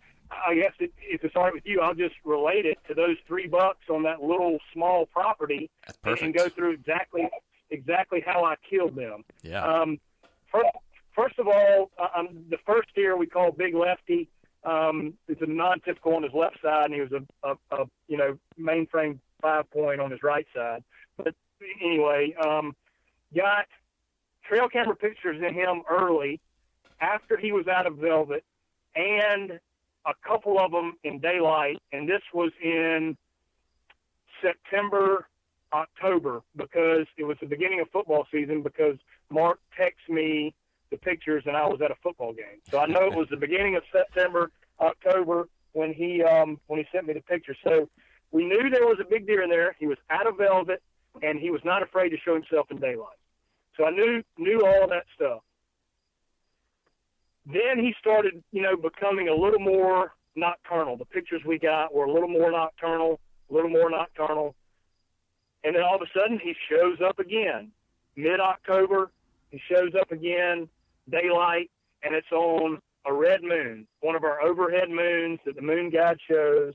I guess it, if it's all right with you, I'll just relate it to those three bucks on that little small property and go through exactly exactly how I killed them. Yeah. Um, first, first of all, uh, um, the first deer we call Big Lefty. Um, it's a non-typical on his left side, and he was a, a, a you know mainframe five point on his right side. But anyway, um, got trail camera pictures of him early after he was out of velvet and a couple of them in daylight, and this was in September, October, because it was the beginning of football season. Because Mark texted me the pictures, and I was at a football game, so I know it was the beginning of September, October when he um, when he sent me the picture. So we knew there was a big deer in there. He was out of velvet, and he was not afraid to show himself in daylight. So I knew knew all that stuff then he started, you know, becoming a little more nocturnal. The pictures we got were a little more nocturnal, a little more nocturnal. And then all of a sudden he shows up again. Mid October, he shows up again, daylight, and it's on a red moon, one of our overhead moons that the moon guide shows.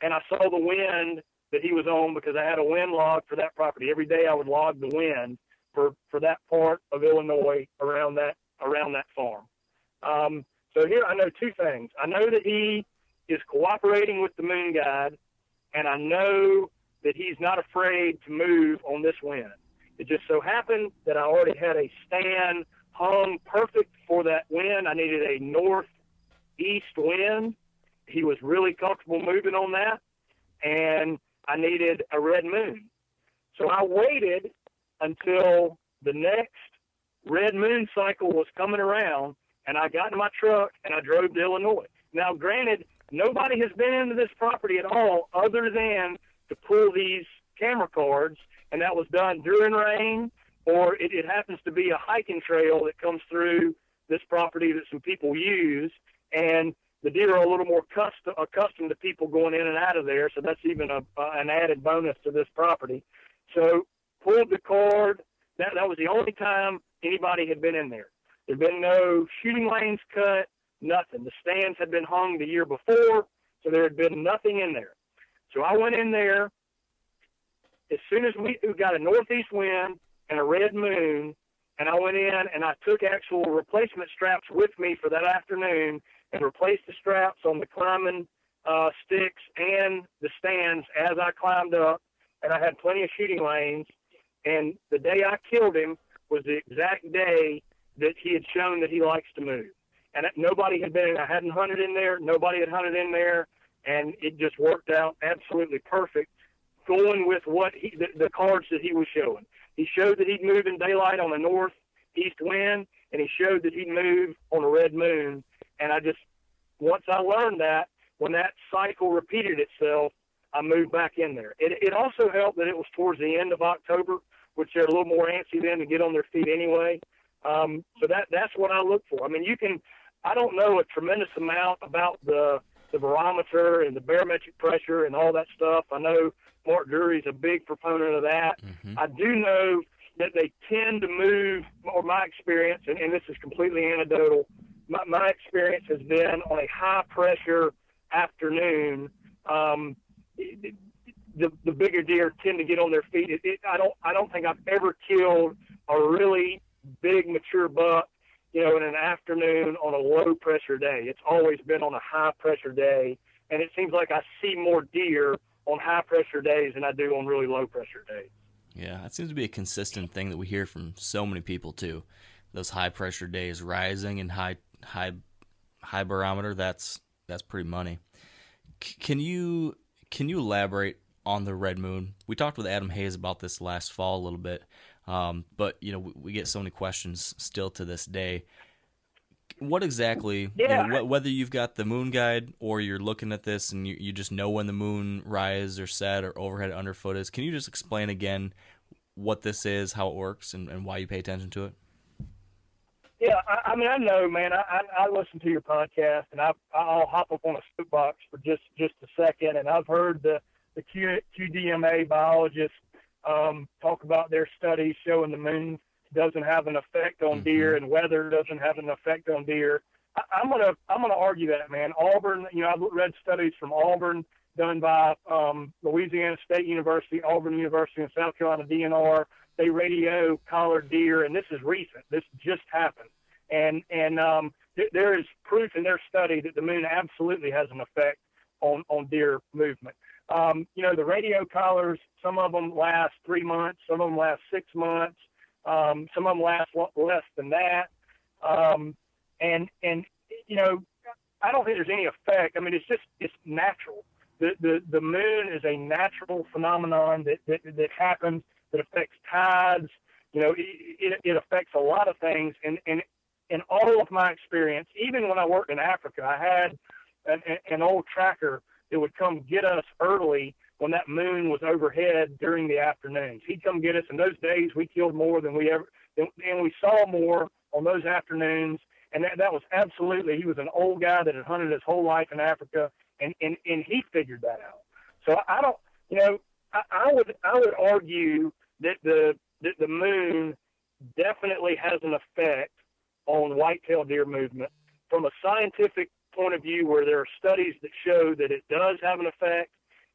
And I saw the wind that he was on because I had a wind log for that property. Every day I would log the wind for, for that part of Illinois around that around that farm. Um, so here I know two things. I know that he is cooperating with the moon guide, and I know that he's not afraid to move on this wind. It just so happened that I already had a stand hung perfect for that wind. I needed a northeast wind. He was really comfortable moving on that, and I needed a red moon. So I waited until the next red moon cycle was coming around and I got in my truck and I drove to Illinois. Now, granted, nobody has been into this property at all other than to pull these camera cards, and that was done during rain, or it, it happens to be a hiking trail that comes through this property that some people use, and the deer are a little more custom, accustomed to people going in and out of there, so that's even a, uh, an added bonus to this property. So pulled the card. That that was the only time anybody had been in there. There'd been no shooting lanes cut, nothing. The stands had been hung the year before, so there had been nothing in there. So I went in there. As soon as we got a northeast wind and a red moon, and I went in and I took actual replacement straps with me for that afternoon and replaced the straps on the climbing uh, sticks and the stands as I climbed up. And I had plenty of shooting lanes. And the day I killed him was the exact day that he had shown that he likes to move. And nobody had been, I hadn't hunted in there, nobody had hunted in there, and it just worked out absolutely perfect going with what he, the, the cards that he was showing. He showed that he'd move in daylight on a northeast wind, and he showed that he'd move on a red moon. And I just, once I learned that, when that cycle repeated itself, I moved back in there. It, it also helped that it was towards the end of October, which they're a little more antsy then to get on their feet anyway. Um, so that that's what I look for. I mean, you can. I don't know a tremendous amount about the the barometer and the barometric pressure and all that stuff. I know Mark Drury's a big proponent of that. Mm-hmm. I do know that they tend to move, or my experience, and, and this is completely anecdotal, my, my experience has been on a high pressure afternoon. Um, it, the the bigger deer tend to get on their feet. It, it, I don't I don't think I've ever killed a really big mature buck, you know, in an afternoon on a low pressure day. It's always been on a high pressure day, and it seems like I see more deer on high pressure days than I do on really low pressure days. Yeah, that seems to be a consistent thing that we hear from so many people too. Those high pressure days, rising and high high high barometer. That's that's pretty money. C- can you can you elaborate on the red moon? We talked with Adam Hayes about this last fall a little bit, um, but you know we, we, get so many questions still to this day. What exactly? Yeah. You know, wh- whether you've got the moon guide or you're looking at this and you, you just know when the moon rise or set or overhead underfoot is, can you just explain again what this is, how it works, and, and why you pay attention to it? Yeah, I, I mean, I know, man. I, I I listen to your podcast, and I I'll hop up on a soapbox for just just a second, and I've heard the the Q, QDMA biologists um, talk about their studies showing the moon doesn't have an effect on mm-hmm. deer, and weather doesn't have an effect on deer. I, I'm gonna I'm gonna argue that, man. Auburn, you know, I've read studies from Auburn done by um, Louisiana State University, Auburn University, and South Carolina DNR they radio collared deer, and this is recent. This just happened, and and um, th- there is proof in their study that the moon absolutely has an effect on on deer movement. Um, you know, the radio collars, some of them last three months, some of them last six months, um, some of them last less than that, um, and and you know, I don't think there's any effect. I mean, it's just it's natural. The the the moon is a natural phenomenon that that, that happens that affects tides. You know, it, it, affects a lot of things. And, and in all of my experience, even when I worked in Africa, I had an, an old tracker that would come get us early when that moon was overhead during the afternoons. He'd come get us, and those days we killed more than we ever, and we saw more on those afternoons. And that, that was absolutely, he was an old guy that had hunted his whole life in Africa, and, and, and he figured that out. So I don't, you know, I, I would I would argue that the that the moon definitely has an effect on whitetail deer movement from a scientific point of view, where there are studies that show that it does have an effect,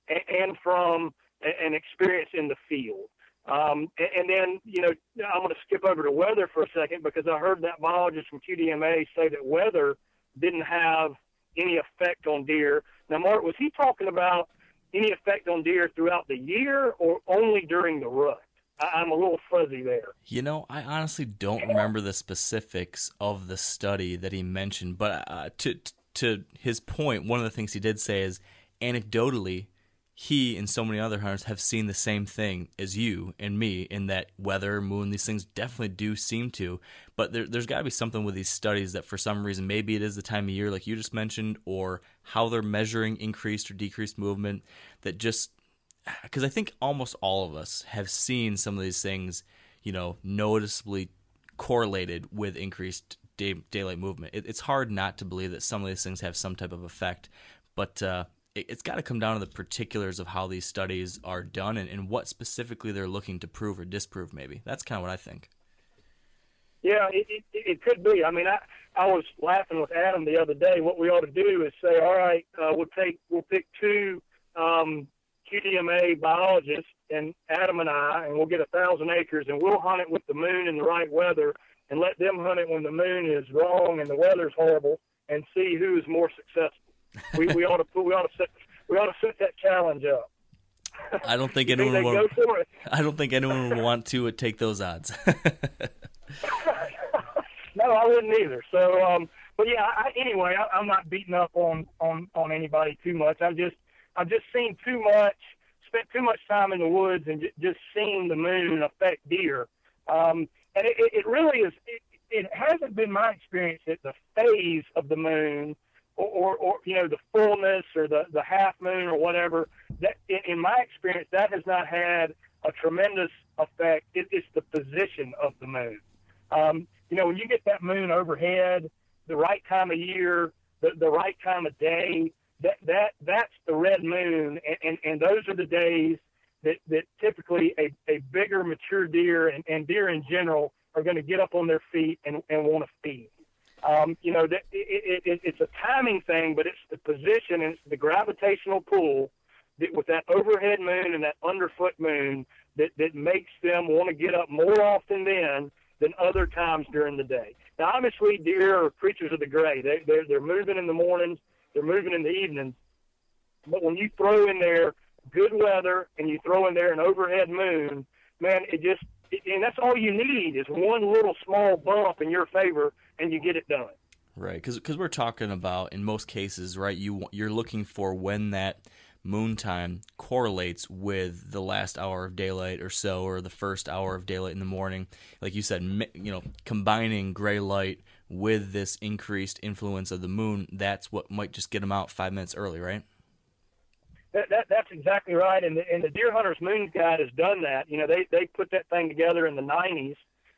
and, from an experience in the field. Um, and, then, you know, I'm going to skip over to weather for a second because I heard that biologist from QDMA say that weather didn't have any effect on deer. Now, Mark, was he talking about any effect on deer throughout the year or only during the rut? I'm a little fuzzy there. You know, I honestly don't remember the specifics of the study that he mentioned, but uh, to to his point, one of the things he did say is anecdotally, he and so many other hunters have seen the same thing as you and me in that weather, moon, these things definitely do seem to. But there, has got to be something with these studies that for some reason, maybe it is the time of year, like you just mentioned, or how they're measuring increased or decreased movement that just because I think almost all of us have seen some of these things, you know, noticeably correlated with increased day, daylight movement. It, it's hard not to believe that some of these things have some type of effect, but uh, it, has got to come down to the particulars of how these studies are done and, and what specifically they're looking to prove or disprove. Maybe that's kind of what I think. Yeah, it, it, it could be. I mean, I I was laughing with Adam the other day. What we ought to do is say, all right, uh, we'll take we'll pick two um, QDMA biologists and Adam and I, and we'll get a thousand acres, and we'll hunt it with the moon and the right weather, and let them hunt it when the moon is wrong and the weather's horrible, and see who is more successful. we we ought to put we ought to set we ought to set that challenge up. I don't think anyone would. I don't think anyone would want to take those odds. no, I wouldn't either. So, um, but yeah. I, anyway, I, I'm not beating up on on on anybody too much. I'm just I've just seen too much, spent too much time in the woods and j- just seen the moon affect deer. Um, and it, it really is. It, it hasn't been my experience that the phase of the moon, or, or, or you know, the fullness or the the half moon or whatever. That in, in my experience, that has not had a tremendous effect. It, it's the position of the moon. Um, you know, when you get that moon overhead, the right time of year, the, the right time of day, that that that's the red moon, and, and, and those are the days that, that typically a, a bigger mature deer and, and deer in general are going to get up on their feet and, and want to feed. Um, you know, it, it, it, it's a timing thing, but it's the position and it's the gravitational pull that with that overhead moon and that underfoot moon that, that makes them want to get up more often then than other times during the day. Now, obviously, deer are creatures of the gray. They, they're, they're moving in the mornings, they're moving in the evenings. But when you throw in there good weather and you throw in there an overhead moon, man, it just and that's all you need is one little small bump in your favor, and you get it done. Right, because we're talking about in most cases, right? You you're looking for when that moon time correlates with the last hour of daylight or so, or the first hour of daylight in the morning. Like you said, you know, combining gray light with this increased influence of the moon, that's what might just get them out five minutes early, right? That, that, that's exactly right. And the, and the Deer Hunters Moon Guide has done that. You know, they, they put that thing together in the 90s,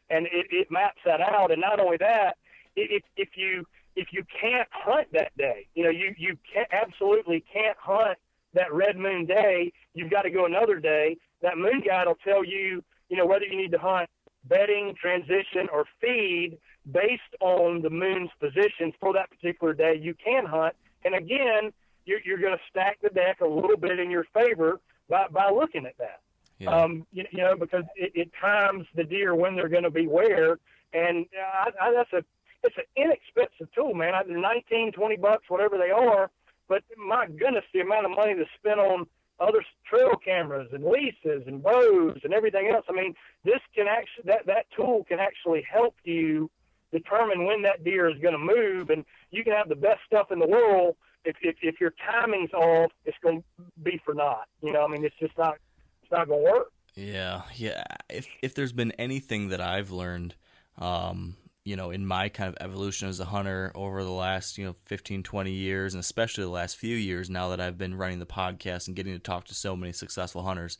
and it, it maps that out. And not only that, if, if you if you can't hunt that day, you know, you, you can't, absolutely can't hunt that red moon day, you've got to go another day. That moon guide will tell you, you know, whether you need to hunt bedding, transition, or feed based on the moon's position for that particular day. You can hunt, and again, you're, you're going to stack the deck a little bit in your favor by, by looking at that. Yeah. Um, you, you know, because it, it times the deer when they're going to be where, and I, I, that's a it's an inexpensive tool, man. They're 19, 20 bucks, whatever they are. But my goodness, the amount of money to spend on other trail cameras and leases and bows and everything else. I mean, this can actually that that tool can actually help you determine when that deer is going to move, and you can have the best stuff in the world if, if, if your timing's off, it's going to be for naught. You know, I mean, it's just not, it's not going to work. Yeah, yeah. If if there's been anything that I've learned, um, you know, in my kind of evolution as a hunter over the last, you know, 15, 20 years, and especially the last few years now that I've been running the podcast and getting to talk to so many successful hunters,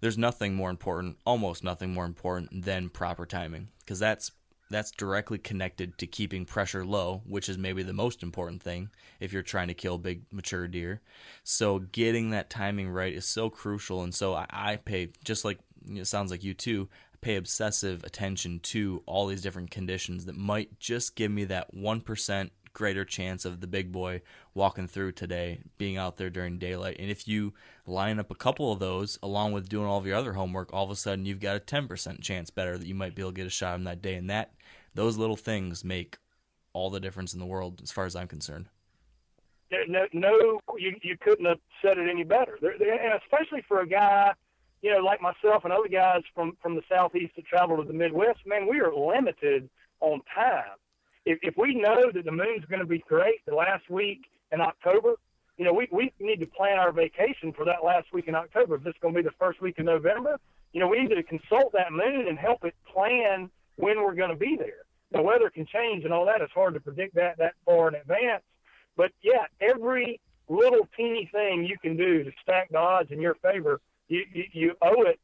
there's nothing more important, almost nothing more important than proper timing, because that's that's directly connected to keeping pressure low, which is maybe the most important thing if you're trying to kill big mature deer. So getting that timing right is so crucial, and so I, I pay just like it sounds like you too. Pay obsessive attention to all these different conditions that might just give me that one percent greater chance of the big boy walking through today being out there during daylight. And if you line up a couple of those along with doing all of your other homework, all of a sudden you've got a 10% chance better that you might be able to get a shot on that day. And that those little things make all the difference in the world as far as I'm concerned. No, no you, you couldn't have said it any better. And especially for a guy, you know, like myself and other guys from, from the Southeast that travel to the Midwest, man, we are limited on time. If, if we know that the moon's going to be great the last week in October, you know, we, we need to plan our vacation for that last week in October. If it's going to be the first week in November, you know, we need to consult that moon and help it plan – when we're going to be there. The weather can change and all that. It's hard to predict that that far in advance. But yeah, every little teeny thing you can do to stack the odds in your favor, you, you, you owe it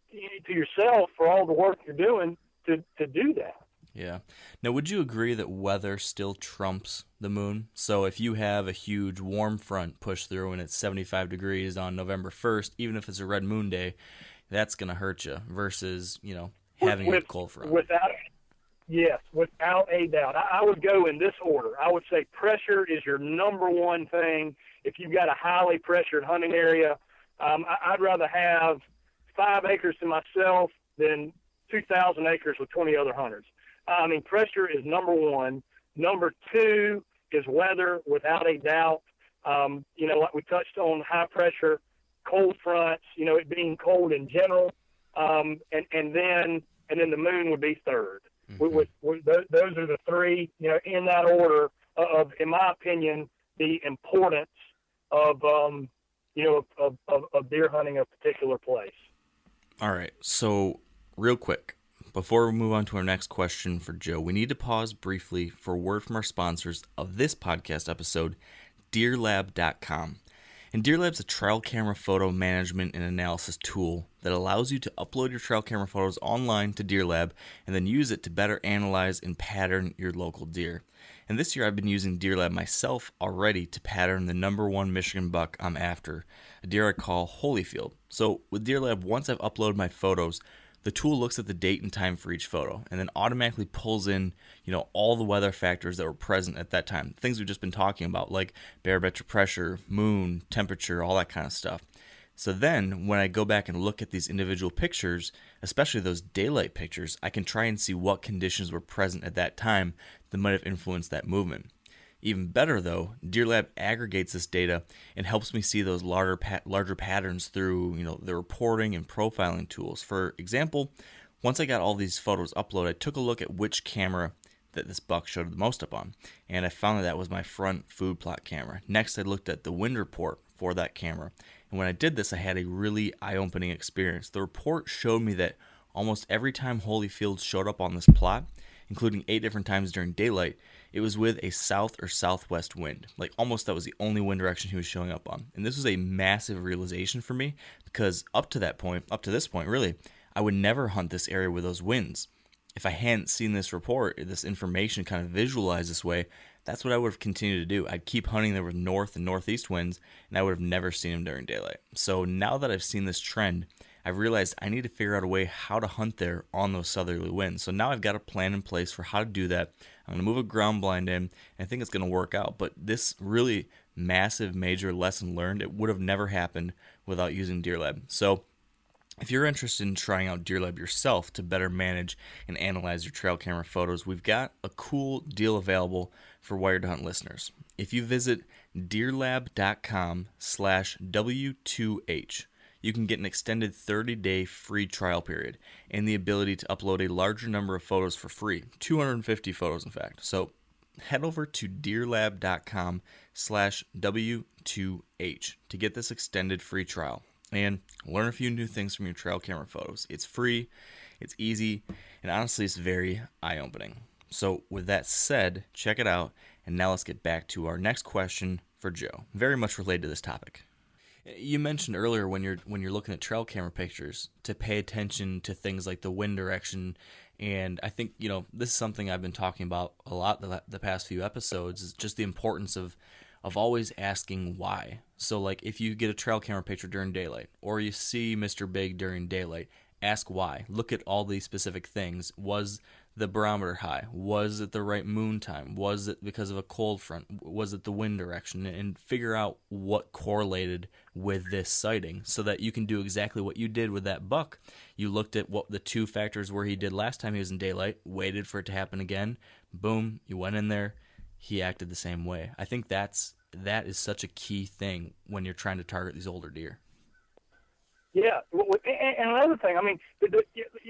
to yourself for all the work you're doing to, to do that. Yeah. Now, would you agree that weather still trumps the moon? So, if you have a huge warm front push through and it's 75 degrees on November 1st, even if it's a red moon day, that's going to hurt you versus, you know, having with, a cold front. Without Yes, without a doubt. I, I would go in this order. I would say pressure is your number one thing. If you've got a highly pressured hunting area, um, I, I'd rather have five acres to myself than 2,000 acres with 20 other hunters. I mean, pressure is number one. Number two is weather, without a doubt. Um, you know, like we touched on high pressure, cold fronts, you know, it being cold in general. Um, and, and then, and then the moon would be third. Mm-hmm. We, we, we, those, those are the three, you know, in that order of, in my opinion, the importance of, um, you know, of, of, of deer hunting a particular place. All right. So, real quick, before we move on to our next question for Joe, we need to pause briefly for a word from our sponsors of this podcast episode, DeerLab.com. And DeerLab's a trail camera photo management and analysis tool that allows you to upload your trail camera photos online to DeerLab and then use it to better analyze and pattern your local deer. And this year I've been using DeerLab myself already to pattern the number one Michigan buck I'm after, a deer I call Holyfield. So with DeerLab, once I've uploaded my photos, the tool looks at the date and time for each photo and then automatically pulls in, you know, all the weather factors that were present at that time. Things we've just been talking about, like barometric pressure, moon, temperature, all that kind of stuff. So then, when I go back and look at these individual pictures, especially those daylight pictures, I can try and see what conditions were present at that time that might have influenced that movement. Even better though, DeerLab aggregates this data and helps me see those larger pa- larger patterns through, you know, the reporting and profiling tools. For example, once I got all these photos uploaded, I took a look at which camera that this buck showed the most up on, and I found that that was my front food plot camera. Next, I looked at the wind report for that camera, and when I did this, I had a really eye opening experience. The report showed me that almost every time Holyfield showed up on this plot, including eight different times during daylight, it was with a south or southwest wind. Like almost that was the only wind direction he was showing up on. And this was a massive realization for me because up to that point, up to this point, really, I would never hunt this area with those winds. If I hadn't seen this report, this information kind of visualized this way, that's what I would have continued to do. I'd keep hunting there with north and northeast winds, and I would have never seen them during daylight. So now that I've seen this trend, I've realized I need to figure out a way how to hunt there on those southerly winds. So now I've got a plan in place for how to do that. I'm going to move a ground blind in, and I think it's going to work out. But this really massive, major lesson learned, it would have never happened without using DeerLab. So if you're interested in trying out DeerLab yourself to better manage and analyze your trail camera photos, we've got a cool deal available for Wired Hunt listeners. If you visit deerlab.com slash W2H, you can get an extended 30-day free trial period and the ability to upload a larger number of photos for free, 250 photos in fact. So head over to deerlab.com slash W2H to get this extended free trial and learn a few new things from your trail camera photos. It's free, it's easy, and honestly, it's very eye opening. So, with that said, check it out. And now let's get back to our next question for Joe, very much related to this topic. You mentioned earlier when you're when you're looking at trail camera pictures to pay attention to things like the wind direction, and I think you know this is something I've been talking about a lot the, the past few episodes. Is just the importance of of always asking why. So, like, if you get a trail camera picture during daylight or you see Mr. Big during daylight, ask why. Look at all these specific things. Was the barometer high? Was it the right moon time? Was it because of a cold front? Was it the wind direction? And figure out what correlated with this sighting so that you can do exactly what you did with that buck. You looked at what the two factors were he did last time he was in daylight, waited for it to happen again. Boom, you went in there, he acted the same way. I think that's that is such a key thing when you're trying to target these older deer. Yeah, and another thing, I mean,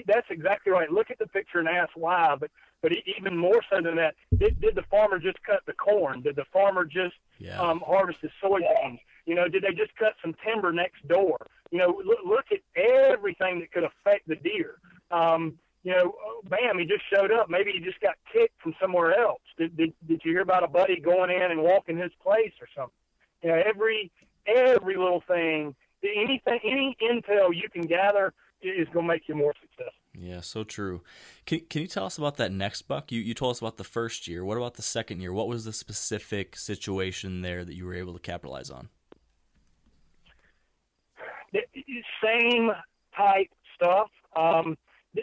that's exactly right. Look at the picture and ask why. But but even more so than that, did, did the farmer just cut the corn? Did the farmer just yeah. um, harvest his soybeans? You know, did they just cut some timber next door? You know, look, look at everything that could affect the deer. Um, you know, oh, bam, he just showed up. Maybe he just got kicked from somewhere else. Did, did, did you hear about a buddy going in and walking his place or something? You know, every every little thing, anything, any intel you can gather is going to make you more successful. Yeah, so true. Can Can you tell us about that next buck? You you told us about the first year. What about the second year? What was the specific situation there that you were able to capitalize on? The same type stuff. Um,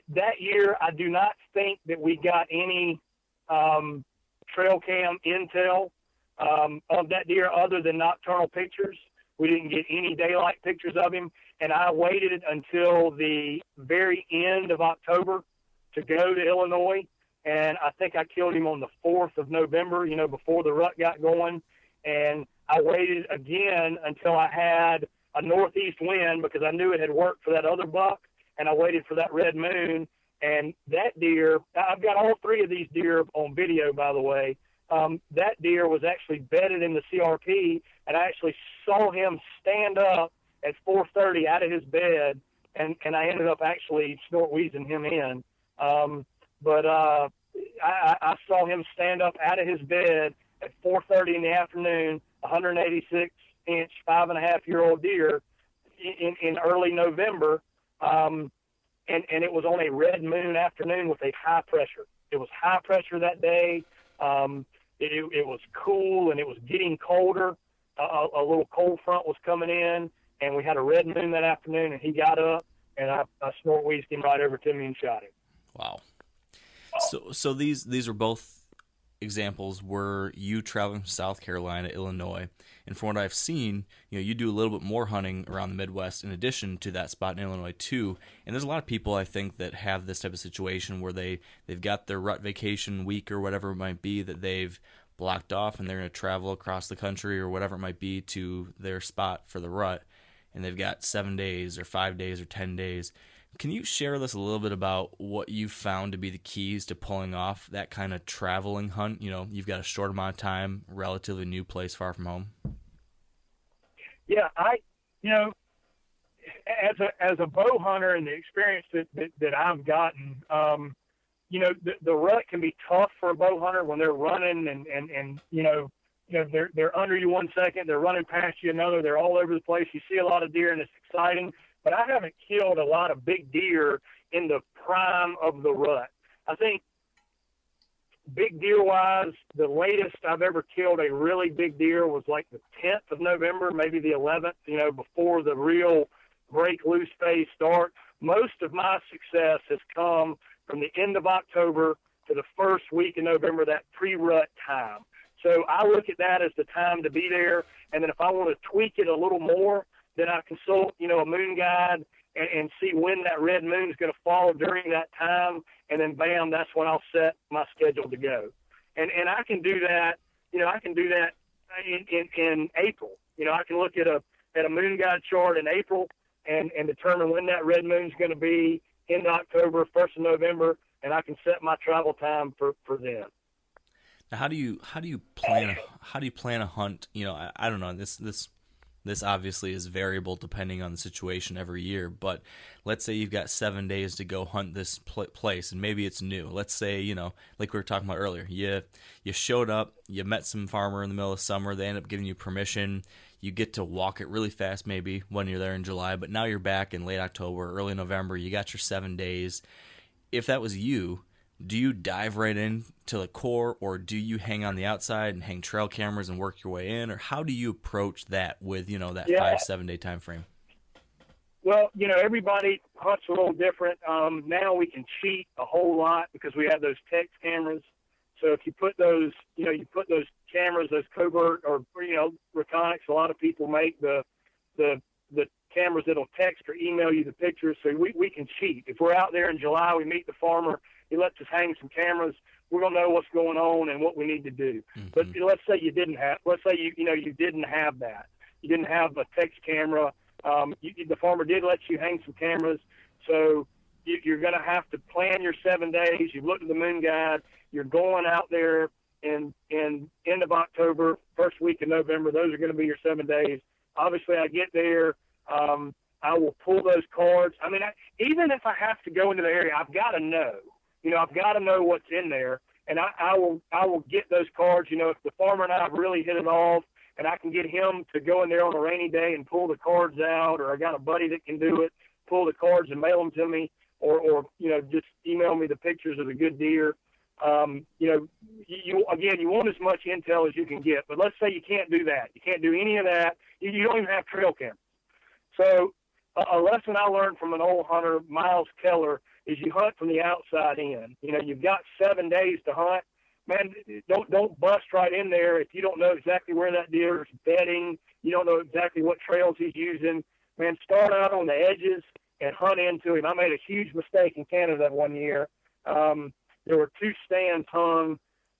that year, I do not think that we got any um, trail cam intel um, of that deer other than nocturnal pictures. We didn't get any daylight pictures of him, and I waited until the very end of October to go to Illinois. And I think I killed him on the 4th of November, you know, before the rut got going. And I waited again until I had a northeast wind because I knew it had worked for that other buck and I waited for that red moon. And that deer, I've got all three of these deer on video, by the way. Um, that deer was actually bedded in the CRP, and I actually saw him stand up at 4:30 out of his bed, and and I ended up actually snort wheezing him in. Um, but uh, I, I saw him stand up out of his bed at 4:30 in the afternoon, 186 inch, five and a half year old deer in, in early November, um, and, and it was on a red moon afternoon with a high pressure. It was high pressure that day. Um, it, it was cool and it was getting colder. A, a little cold front was coming in, and we had a red moon that afternoon. And he got up and I, I snort wheezed him right over to me and shot him. Wow. So so these these are both examples were you traveling from South Carolina, Illinois, and from what I've seen, you know, you do a little bit more hunting around the Midwest in addition to that spot in Illinois too. And there's a lot of people I think that have this type of situation where they they've got their rut vacation week or whatever it might be that they've blocked off and they're going to travel across the country or whatever it might be to their spot for the rut and they've got 7 days or 5 days or 10 days can you share with us a little bit about what you found to be the keys to pulling off that kind of traveling hunt? You know, you've got a short amount of time, relatively new place far from home. Yeah, I, you know, as a as a bow hunter and the experience that that, that I've gotten, um, you know, the, the rut can be tough for a bow hunter when they're running and and and you know, you know they're they're under you one second, they're running past you another, they're all over the place. You see a lot of deer and it's exciting but I haven't killed a lot of big deer in the prime of the rut. I think big deer wise, the latest I've ever killed a really big deer was like the 10th of November, maybe the 11th, you know, before the real break loose phase start. Most of my success has come from the end of October to the first week in November, that pre rut time. So I look at that as the time to be there. And then if I want to tweak it a little more, then I consult, you know, a moon guide and, and see when that red moon is going to fall during that time, and then bam, that's when I'll set my schedule to go. And and I can do that, you know, I can do that in in, in April. You know, I can look at a at a moon guide chart in April and and determine when that red moon is going to be in October, first of November, and I can set my travel time for for then. Now, how do you how do you plan how do you plan a hunt? You know, I, I don't know this this this obviously is variable depending on the situation every year, but let's say you've got seven days to go hunt this pl- place, and maybe it's new. Let's say you know, like we were talking about earlier, you you showed up, you met some farmer in the middle of summer, they end up giving you permission. You get to walk it really fast, maybe when you're there in July, but now you're back in late October, early November. You got your seven days. If that was you, do you dive right in to the core or do you hang on the outside and hang trail cameras and work your way in? Or how do you approach that with you know that yeah. five seven day time frame? Well you know everybody hunts a little different. Um, now we can cheat a whole lot because we have those text cameras. So if you put those you know you put those cameras those covert or you know Reconyx a lot of people make the the the cameras that'll text or email you the pictures. So we, we can cheat. If we're out there in july we meet the farmer he lets us hang some cameras. We're gonna know what's going on and what we need to do. Mm-hmm. But let's say you didn't have, let's say you you know you didn't have that. You didn't have a text camera. Um, you, the farmer did let you hang some cameras, so you, you're going to have to plan your seven days. You've looked at the moon guide. You're going out there in in end of October, first week of November. Those are going to be your seven days. Obviously, I get there. Um, I will pull those cards. I mean, I, even if I have to go into the area, I've got to know you know, I've got to know what's in there, and I, I will I will get those cards. You know, if the farmer and I have really hit it off, and I can get him to go in there on a rainy day and pull the cards out, or I got a buddy that can do it, pull the cards and mail them to me, or or you know just email me the pictures of the good deer. Um, you know, you again, you want as much intel as you can get, but let's say you can't do that. You can't do any of that. You, you don't even have trail cameras. So, a, a lesson I learned from an old hunter, Myles Keller, is you hunt from the outside in. You know, you've got seven days to hunt. Man, don't don't bust right in there if you don't know exactly where that deer is bedding. You don't know exactly what trails he's using. Man, start out on the edges and hunt into him. I made a huge mistake in Canada one year. Um, there were two stands hung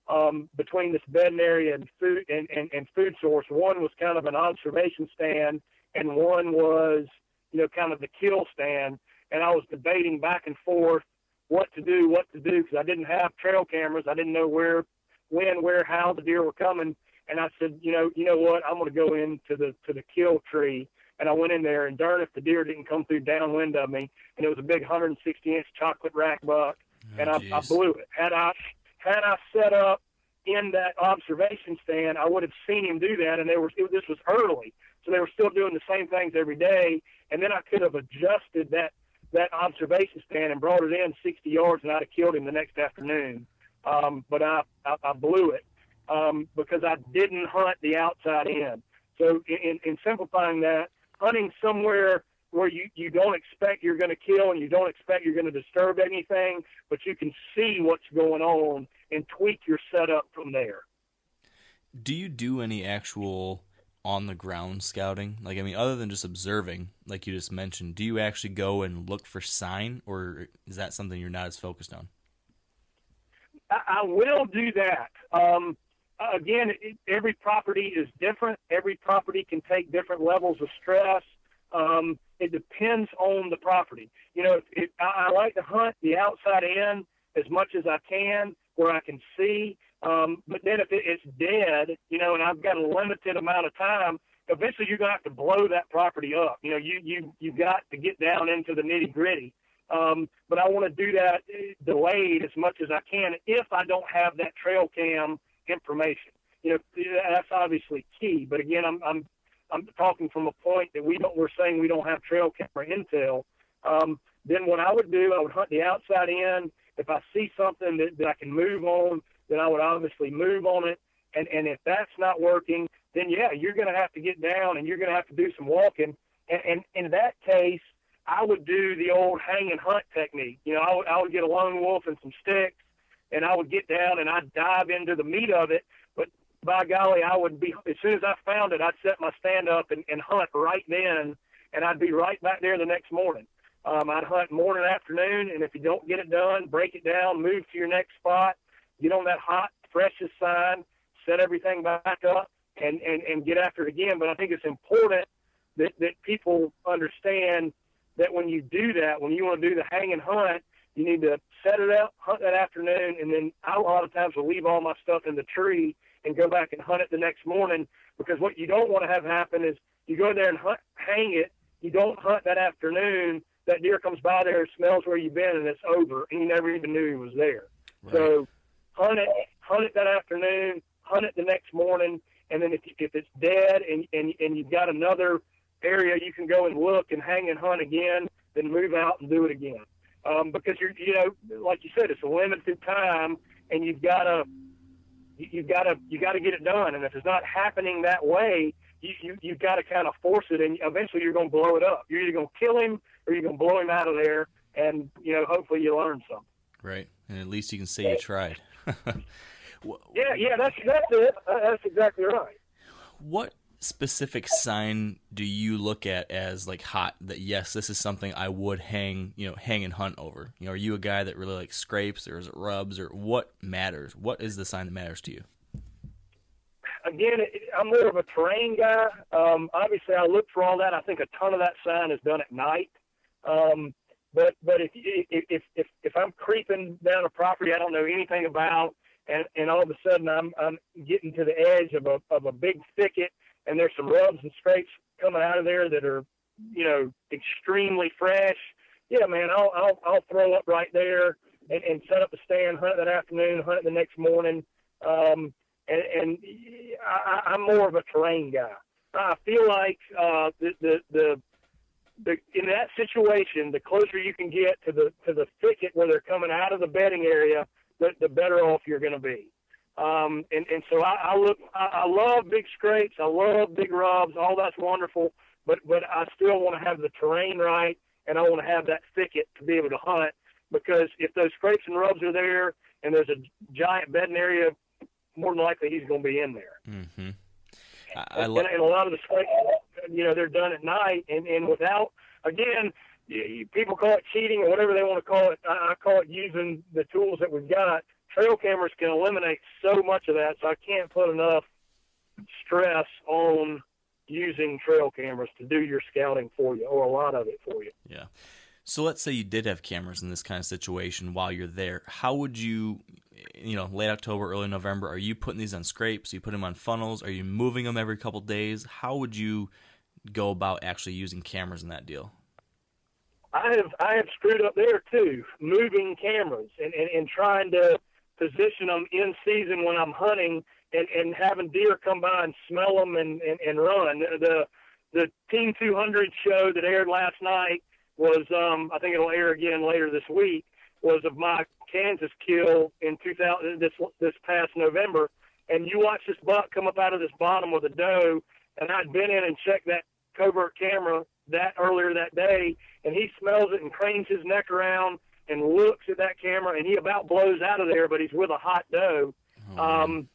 um, between this bedding area and food and, and, and food source. One was kind of an observation stand, and one was you know kind of the kill stand and I was debating back and forth what to do, what to do, because I didn't have trail cameras. I didn't know where, when, where, how the deer were coming. And I said, you know, you know what? I'm going to go into the to the kill tree. And I went in there, and darn if the deer didn't come through downwind of me, and it was a big 160 inch chocolate rack buck, oh, and I, I blew it. Had I had I set up in that observation stand, I would have seen him do that. And they were it, this was early, so they were still doing the same things every day. And then I could have adjusted that that observation stand and brought it in 60 yards, and I'd have killed him the next afternoon. Um, but I, I, I blew it um, because I didn't hunt the outside in. So, in, in simplifying that, hunting somewhere where you you don't expect you're going to kill and you don't expect you're going to disturb anything, but you can see what's going on and tweak your setup from there. Do you do any actual on the ground scouting? Like, I mean, other than just observing, like you just mentioned, do you actually go and look for sign, or is that something you're not as focused on? I, will do that. Um, again, every property is different. Every property can take different levels of stress. Um, it depends on the property. You know, it, I, I like to hunt the outside end as much as I can where I can see. Um, but then if it, it's dead, you know, and I've got a limited amount of time, eventually you're gonna have to blow that property up. You know, you you you got to get down into the nitty gritty. Um, but I want to do that uh, delayed as much as I can if I don't have that trail cam information. You know, that's obviously key. But again, I'm I'm I'm talking from a point that we don't. We're saying we don't have trail camera intel. Um, then what I would do, I would hunt the outside end. If I see something that, that I can move on, then I would obviously move on it. And and if that's not working, then yeah, you're going to have to get down and you're going to have to do some walking. And, and in that case, I would do the old hang and hunt technique. You know, I would, I would get a lone wolf and some sticks, and I would get down and I'd dive into the meat of it. But by golly, I would be as soon as I found it, I'd set my stand up and, and hunt right then, and I'd be right back there the next morning. Um, I'd hunt morning, afternoon, and if you don't get it done, break it down, move to your next spot, get on that hot, freshest sign, set everything back up, and, and, and get after it again. But I think it's important that, that people understand that when you do that, when you want to do the hang and hunt, you need to set it up, hunt that afternoon, and then I a lot of times will leave all my stuff in the tree and go back and hunt it the next morning because what you don't want to have happen is you go there and hunt, hang it, you don't hunt that afternoon, that deer comes by there, smells where you've been, and it's over, and you never even knew he was there. Right. So hunt it, hunt it that afternoon, hunt it the next morning, and then if if it's dead and and and you've got another area you can go and look and hang and hunt again, then move out and do it again. Um, because you're, you know, like you said, it's a limited time, and you've got to, you've got to, you got to get it done. And if it's not happening that way, you, you you've got to kind of force it, and eventually you're going to blow it up. You're either going to kill him or you're going to blow him out of there, and you know, hopefully you learn something. Right, and at least you can say you tried. yeah, yeah, that's that's it. That's exactly right. What specific sign do you look at as like hot that yes this is something i would hang you know hang and hunt over? You know are you a guy that really like scrapes or is it rubs or what matters? What is the sign that matters to you? Again i'm more of a terrain guy. Um, obviously i look for all that. I think a ton of that sign is done at night. Um, but but if, if if if i'm creeping down a property i don't know anything about and and all of a sudden i'm i'm getting to the edge of a of a big thicket and there's some rubs and scrapes coming out of there that are, you know, extremely fresh. Yeah, man, I'll I'll, I'll throw up right there and, and set up a stand, hunt that afternoon, hunt the next morning. Um, and, and I, I'm more of a terrain guy. I feel like uh, the, the the the in that situation, the closer you can get to the to the thicket where they're coming out of the bedding area, the, the better off you're going to be. Um, and, and so I, I look, I, I love big scrapes. I love big rubs. All that's wonderful. But, but I still want to have the terrain right and I want to have that thicket to be able to hunt because if those scrapes and rubs are there and there's a giant bedding area, more than likely he's going to be in there. Mm-hmm. I, I lo- and, and a lot of the scrapes, you know, they're done at night and, and without, again, people call it cheating or whatever they want to call it. I, I call it using the tools that we've got trail cameras can eliminate so much of that, so I can't put enough stress on using trail cameras to do your scouting for you, or a lot of it for you. Yeah. So let's say you did have cameras in this kind of situation while you're there. How would you, you know, late October, early November, are you putting these on scrapes? You put them on funnels? Are you moving them every couple days? How would you go about actually using cameras in that deal? I have I have screwed up there too, moving cameras and, and, and trying to position them in season when I'm hunting and, and having deer come by and smell them and, and, and run. The, the Team 200 show that aired last night was, um, I think it'll air again later this week, was of my Kansas kill in 2000, this, this past November. And you watch this buck come up out of this bottom with a doe, and I'd been in and checked that covert camera that earlier that day, and he smells it and cranes his neck around and looks at that camera, and he about blows out of there, but he's with a hot doe. Oh, um,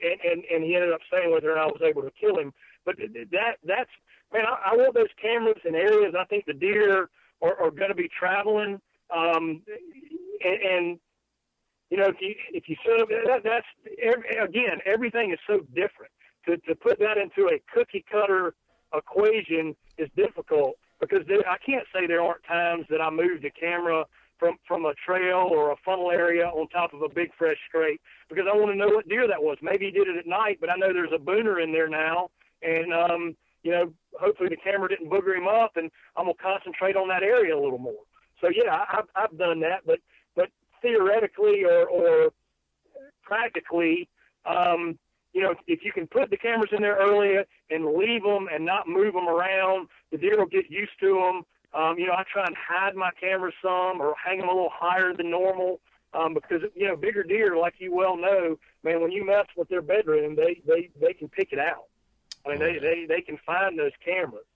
and, and and he ended up staying with her, and I was able to kill him. But that that's man, I, I want those cameras in areas I think the deer are, are going to be traveling. Um, and, and you know, if you if you set up that, that's every, again, everything is so different. To to put that into a cookie cutter equation is difficult because there, I can't say there aren't times that I move the camera from from a trail or a funnel area on top of a big fresh scrape because I want to know what deer that was. Maybe he did it at night, but I know there's a booner in there now, and um, you know, hopefully the camera didn't booger him up, and I'm gonna concentrate on that area a little more. So yeah, I've I've done that, but but theoretically or or practically, um, you know, if you can put the cameras in there early and leave them and not move them around, the deer will get used to them. Um, you know, I try and hide my cameras some or hang them a little higher than normal um, because you know bigger deer, like you well know, man, when you mess with their bedroom, they they they can pick it out. I mean, they they they can find those cameras.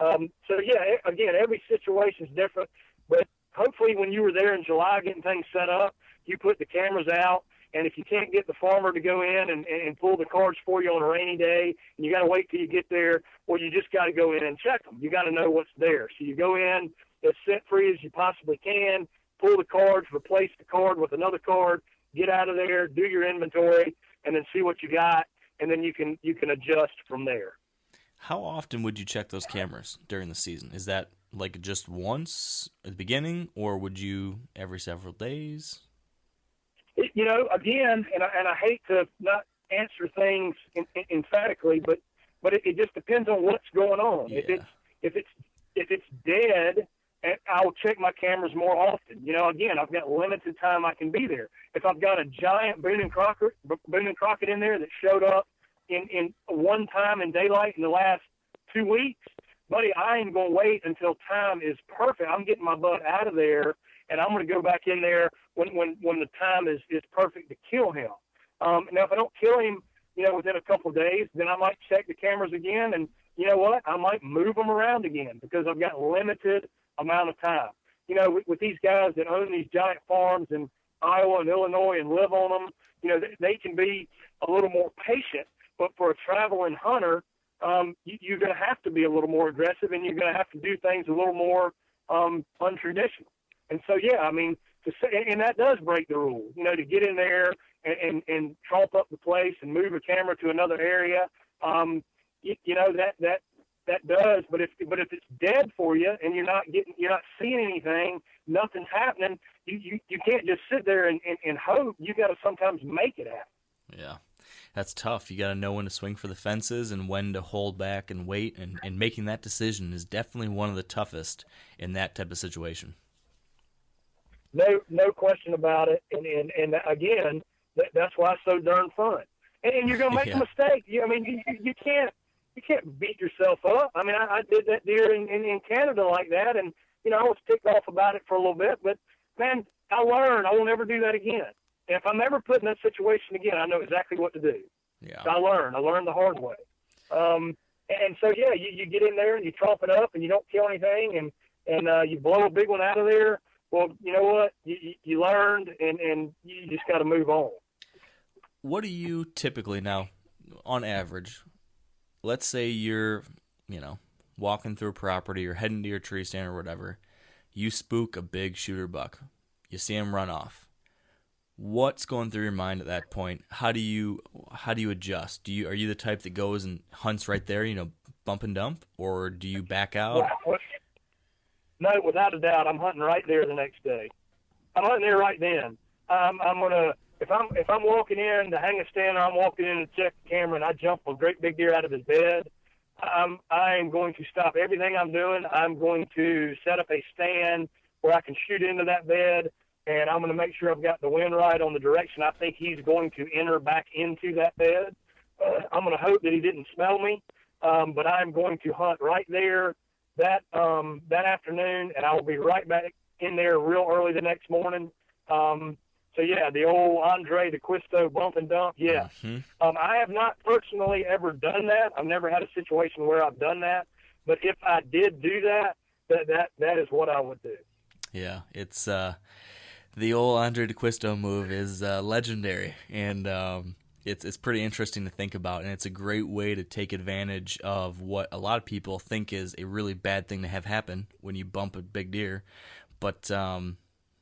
Um, so yeah, again, every situation is different, but hopefully when you were there in July getting things set up, you put the cameras out and if you can't get the farmer to go in and, and pull the cards for you on a rainy day, and you got to wait till you get there, or you just got to go in and check them. You got to know what's there. So you go in as scent free as you possibly can, pull the cards, replace the card with another card, get out of there, do your inventory, and then see what you got, and then you can you can adjust from there. How often would you check those cameras during the season? Is that like just once at the beginning, or would you every several days? you know, again, and I, and I hate to not answer things in, in, emphatically, but but it, it just depends on what's going on. Yeah. If it's if it's if it's dead, I'll check my cameras more often. You know, again, I've got limited time I can be there. If I've got a giant Boone and Crockett Boone and Crockett in there that showed up in in one time in daylight in the last two weeks, buddy, I ain't gonna wait until time is perfect. I'm getting my butt out of there and I'm to go back in there when when when the time is is perfect to kill him. Um, now, if I don't kill him, you know, within a couple of days, then I might check the cameras again, and you know what? I might move them around again because I've got limited amount of time. You know, with, with these guys that own these giant farms in Iowa and Illinois and live on them, you know, they, they can be a little more patient. But for a traveling hunter, um, you, you're going to have to be a little more aggressive, and you're going to have to do things a little more um, untraditional. And so, yeah, I mean, to say, and that does break the rule, you know, to get in there and, and, and tromp up the place and move a camera to another area. Um, you, you know, that, that, that does, but if, but if it's dead for you and you're not getting, you're not seeing anything, nothing's happening, you, you, you can't just sit there and, and, and hope. You got to sometimes make it happen. Yeah that's tough. You got to know when to swing for the fences and when to hold back and wait. And, and making that decision is definitely one of the toughest in that type of situation. No, no question about it. And and, and again, that, that's why it's so darn fun. And, and you're going to make yeah. a mistake. You, I mean, you, you can't you can't beat yourself up. I mean, I, I did that deer in, in in Canada like that, and you know I was ticked off about it for a little bit. But man, I learned. I will never do that again. And if I'm ever put in that situation again, I know exactly what to do. Yeah. So I learned. I learned the hard way. Um, and so yeah, you, you get in there and you tromp it up, and you don't kill anything, and and uh, you blow a big one out of there well, you know what? You, you learned, and and you just got to move on. What do you typically now, on average? Let's say you're, you know, walking through a property or heading to your tree stand or whatever. You spook a big shooter buck. You see him run off. What's going through your mind at that point? How do you how do you adjust? Do you are you the type that goes and hunts right there, you know, bump and dump, or do you back out? No, without a doubt, I'm hunting right there the next day. I'm hunting there right then. I'm, I'm gonna if I'm if I'm walking in to hang a stand or I'm walking in to check the camera and I jump a great big deer out of his bed, I'm I am going to stop everything I'm doing. I'm going to set up a stand where I can shoot into that bed, and I'm going to make sure I've got the wind right on the direction I think he's going to enter back into that bed. Uh, I'm going to hope that he didn't smell me, um, but I'm going to hunt right there that um, that afternoon, and I will be right back in there real early the next morning. Um, so yeah, the old Andrae D'Acquisto bump and dump. Yeah, mm-hmm. um, I have not personally ever done that. I've never had a situation where I've done that, But if I did do that, that that that is what I would do. Yeah, it's uh, the old Andrae D'Acquisto move is uh, legendary, and um, it's it's pretty interesting to think about, and it's a great way to take advantage of what a lot of people think is a really bad thing to have happen when you bump a big deer, but um,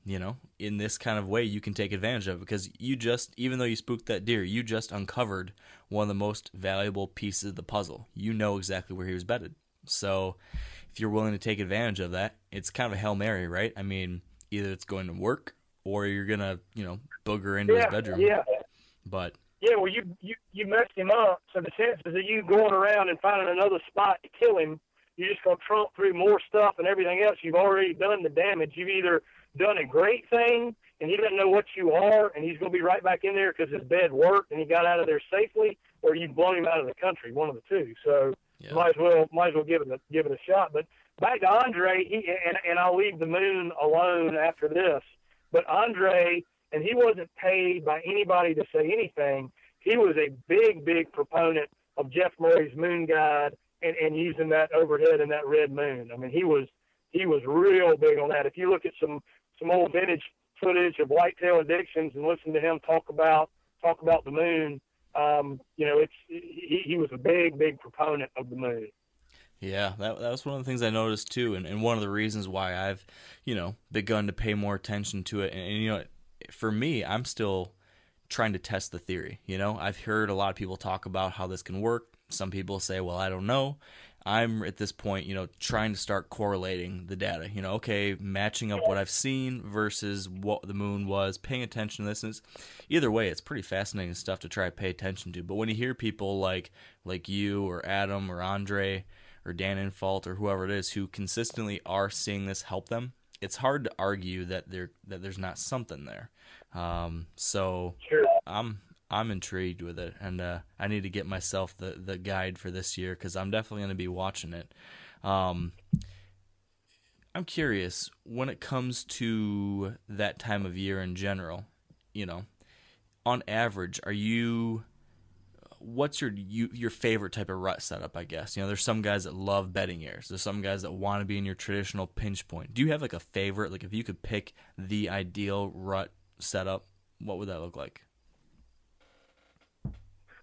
you know, in this kind of way, you can take advantage of it because you just, even though you spooked that deer, you just uncovered one of the most valuable pieces of the puzzle. You know exactly where he was bedded. So, if you're willing to take advantage of that, it's kind of a hail mary, right? I mean, either it's going to work or you're gonna, you know, booger into yeah, his bedroom. Yeah. But yeah, well, you you you messed him up. So the chances of you going around and finding another spot to kill him, you're just gonna trump through more stuff and everything else. You've already done the damage. You've either done a great thing and he doesn't know what you are, and he's going to be right back in there because his bed worked and he got out of there safely, or you've blown him out of the country, one of the two. So yeah. might as well might as well give it a, give it a shot. But back to Andrae, he, and and I'll leave the moon alone after this. But Andrae, and he wasn't paid by anybody to say anything. He was a big, big proponent of Jeff Murray's Moon Guide and, and using that overhead and that red moon. I mean, he was he was real big on that. If you look at some some old vintage footage of whitetail addictions and listen to him talk about talk about the moon, um, you know, it's he, he was a big, big proponent of the moon. Yeah, that that was one of the things I noticed too, and, and one of the reasons why I've, you know, begun to pay more attention to it. And, and you know, for me, I'm still trying to test the theory. You know, I've heard a lot of people talk about how this can work. Some people say, well, I don't know. I'm at this point, you know, trying to start correlating the data. You know, okay, matching up what I've seen versus what the moon was, paying attention to this. And either way, it's pretty fascinating stuff to try to pay attention to. But when you hear people like like you or Adam or Andrae or Dan Infalt or whoever it is who consistently are seeing this help them, it's hard to argue that there that there's not something there. Um, so sure. I'm I'm intrigued with it, and uh, I need to get myself the the guide for this year because I'm definitely going to be watching it. Um, I'm curious when it comes to that time of year in general. You know, on average, are you? What's your you, your favorite type of rut setup? I guess you know. There's some guys that love bedding areas. There's some guys that want to be in your traditional pinch point. Do you have like a favorite? Like if you could pick the ideal rut setup, what would that look like?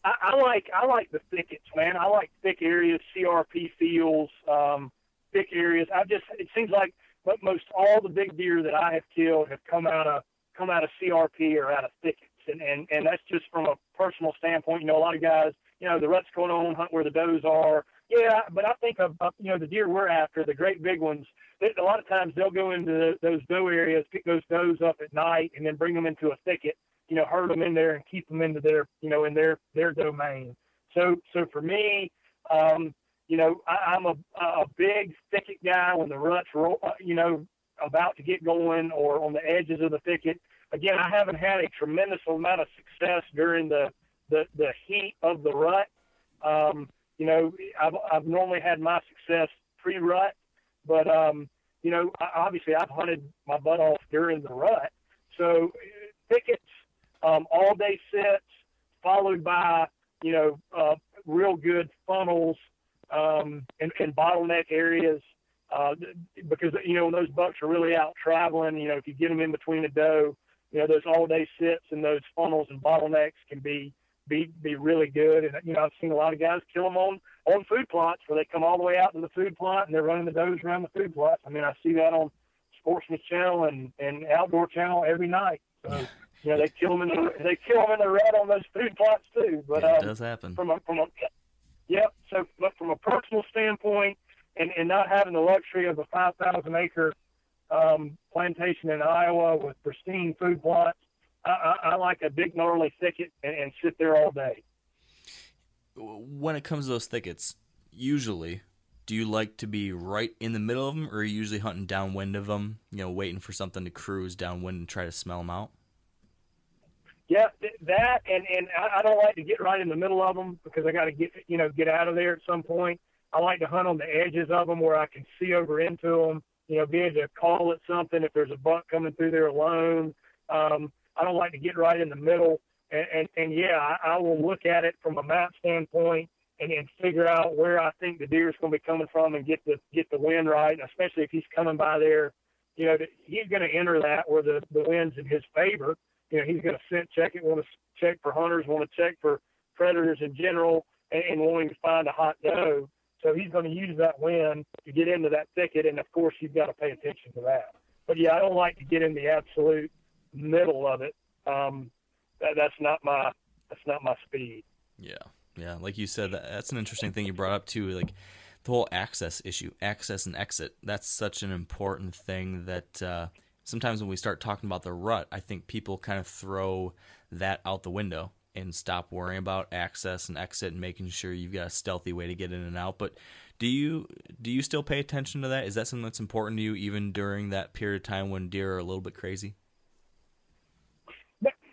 I, I like I like the thickets, man. I like thick areas, CRP fields, um, thick areas. I just it seems like but most all the big deer that I have killed have come out of come out of CRP or out of thickets, and and and that's just from a personal standpoint. You know, a lot of guys, you know, the rut's going on, hunt where the does are. Yeah, but I think of, of you know the deer we're after, the great big ones. They, a lot of times they'll go into those doe areas, pick those does up at night, and then bring them into a thicket you know, herd them in there and keep them into their, you know, in their their domain. So so for me, um, you know, I, I'm a a big thicket guy when the ruts roll, uh, you know, about to get going or on the edges of the thicket. Again, I haven't had a tremendous amount of success during the the, the heat of the rut. Um, you know, I've I've normally had my success pre-rut, but um, you know, obviously I've hunted my butt off during the rut. So thickets um, all day sets, followed by you know uh, real good funnels um, and, and bottleneck areas. Uh, because you know when those bucks are really out traveling, you know if you get them in between the doe, you know those all day sits and those funnels and bottlenecks can be be be really good. And you know I've seen a lot of guys kill them on on food plots where they come all the way out to the food plot and they're running the does around the food plots. I mean I see that on Sportsman's Channel and and Outdoor Channel every night. So know, they kill them in the they kill them in the red on those food plots too. But yeah, it um, does happen. From a from a yep. So, but from a personal standpoint, and and not having the luxury of a five thousand acre um, plantation in Iowa with pristine food plots, I, I, I like a big gnarly thicket and, and sit there all day. When it comes to those thickets, usually do you like to be right in the middle of them, or are you usually hunting downwind of them? You know, waiting for something to cruise downwind and try to smell them out. Yeah, that and and I, don't like to get right in the middle of them because I got to get you know get out of there at some point. I like to hunt on the edges of them where I can see over into them. You know, be able to call it something if there's a buck coming through there alone. Um, I don't like to get right in the middle. And and, and yeah, I, I will look at it from a map standpoint and then figure out where I think the deer is going to be coming from and get the get the wind right, especially if he's coming by there. You know, he's going to enter that where the the wind's in his favor. You know, he's going to scent check it, want to check for hunters, want to check for predators in general, and, and wanting to find a hot doe. So he's going to use that wind to get into that thicket, and of course you've got to pay attention to that. But yeah, I don't like to get in the absolute middle of it. Um, that, that's not my that's not my speed. Yeah, yeah. Like you said, that's an interesting thing you brought up too. Like the whole access issue, access and exit. That's such an important thing that uh, sometimes when we start talking about the rut, I think people kind of throw that out the window and stop worrying about access and exit and making sure you've got a stealthy way to get in and out. But do you do you still pay attention to that? Is that something that's important to you even during that period of time when deer are a little bit crazy?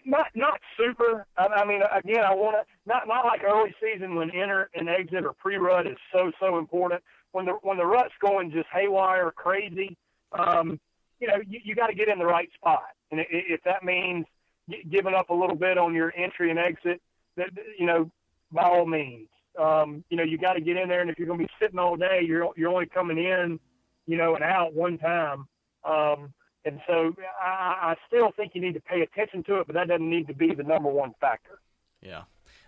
Not not super. I, mean, again, I want to not not like early season when enter and exit or pre-rut is so so important. When the when the rut's going just haywire crazy, um, you know, you, you got to get in the right spot, and if that means giving up a little bit on your entry and exit, that you know, by all means, um, you know, you got to get in there. And if you're going to be sitting all day, you're you're only coming in, you know, and out one time. Um, and so I, I still think you need to pay attention to it, but that doesn't need to be the number one factor. Yeah,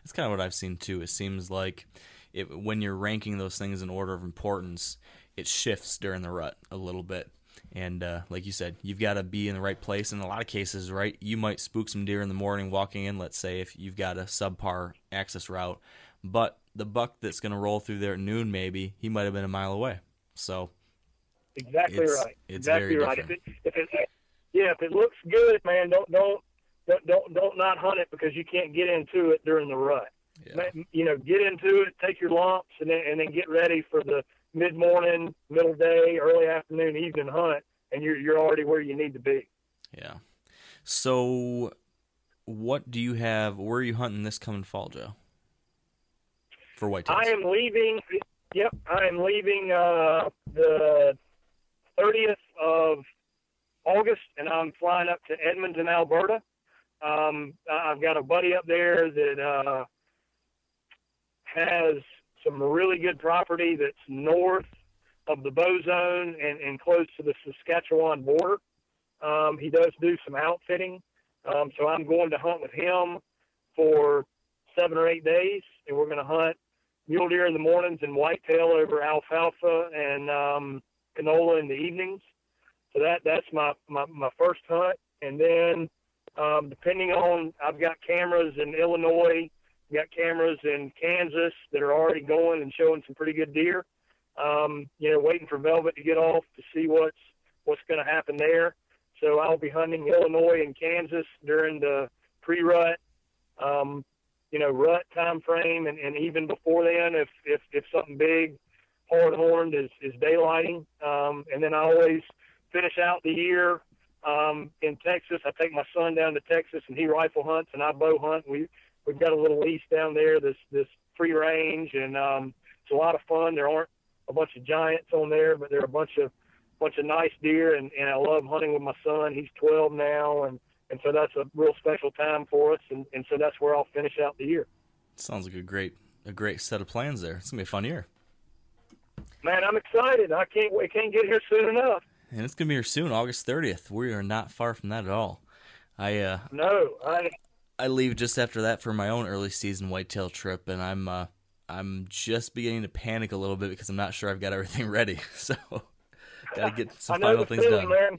that's kind of what I've seen too. It seems like it, when you're ranking those things in order of importance, it shifts during the rut a little bit. And uh, like you said, you've got to be in the right place. In a lot of cases, right, you might spook some deer in the morning walking in. Let's say if you've got a subpar access route, but the buck that's going to roll through there at noon, maybe he might have been a mile away. So exactly it's, right. It's exactly very right. different. If it, if it, yeah, if it looks good, man, don't don't don't don't, don't not hunt it because you can't get into it during the rut. Yeah. You know, get into it, take your lumps, and then and then get ready for the mid morning, middle day, early afternoon, evening hunt, and you're you're already where you need to be. Yeah. So, what do you have? Where are you hunting this coming fall, Joe? For whitetails. I am leaving. Yep, I am leaving uh, the 30th of August, and I'm flying up to Edmonton, Alberta. Um, I've got a buddy up there that uh, has some really good property that's north of the bow zone and, and close to the Saskatchewan border. Um, he does do some outfitting. Um, so I'm going to hunt with him for seven or eight days, and we're going to hunt mule deer in the mornings and whitetail over alfalfa and um, canola in the evenings. So that that's my, my, my first hunt. And then um, depending on, I've got cameras in Illinois got cameras in Kansas that are already going and showing some pretty good deer. Um, you know, waiting for Velvet to get off to see what's what's going to happen there. So I'll be hunting Illinois and Kansas during the pre-rut, um, you know, rut time frame, and, and even before then, if if if something big, hard horned is is daylighting, um, and then I always finish out the year um, in Texas. I take my son down to Texas, and he rifle hunts, and I bow hunt. We we've got a little lease down there, this this free range, and um, it's a lot of fun. There aren't a bunch of giants on there, but there are a bunch of bunch of nice deer, and, and I love hunting with my son. He's 12 now, and and so that's a real special time for us, and, and so that's where I'll finish out the year. Sounds like a great a great set of plans there. It's gonna be a fun year. Man, I'm excited. I can't wait. Can't get here soon enough. And it's gonna be here soon, August 30th. We are not far from that at all. I uh no, I I leave just after that for my own early season whitetail trip, and I'm uh, I'm just beginning to panic a little bit because I'm not sure I've got everything ready. So got to get some final things feeling, done. Man.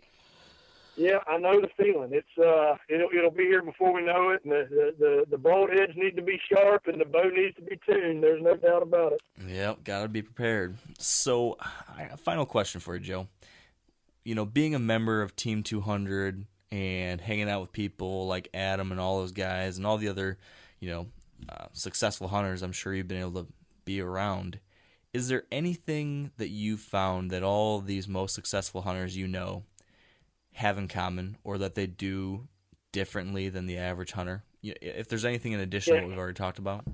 Yeah, I know the feeling. It's uh, it'll it'll be here before we know it, and the the the, broadheads need to be sharp, and the bow needs to be tuned. There's no doubt about it. Yep, got to be prepared. So, a final question for you, Joe. You know, being a member of Team 200 and hanging out with people like Adam and all those guys and all the other, you know, uh, successful hunters I'm sure you've been able to be around. Is there anything that you've found that all these most successful hunters you know have in common or that they do differently than the average hunter? If there's anything in addition yeah. to what we've already talked about?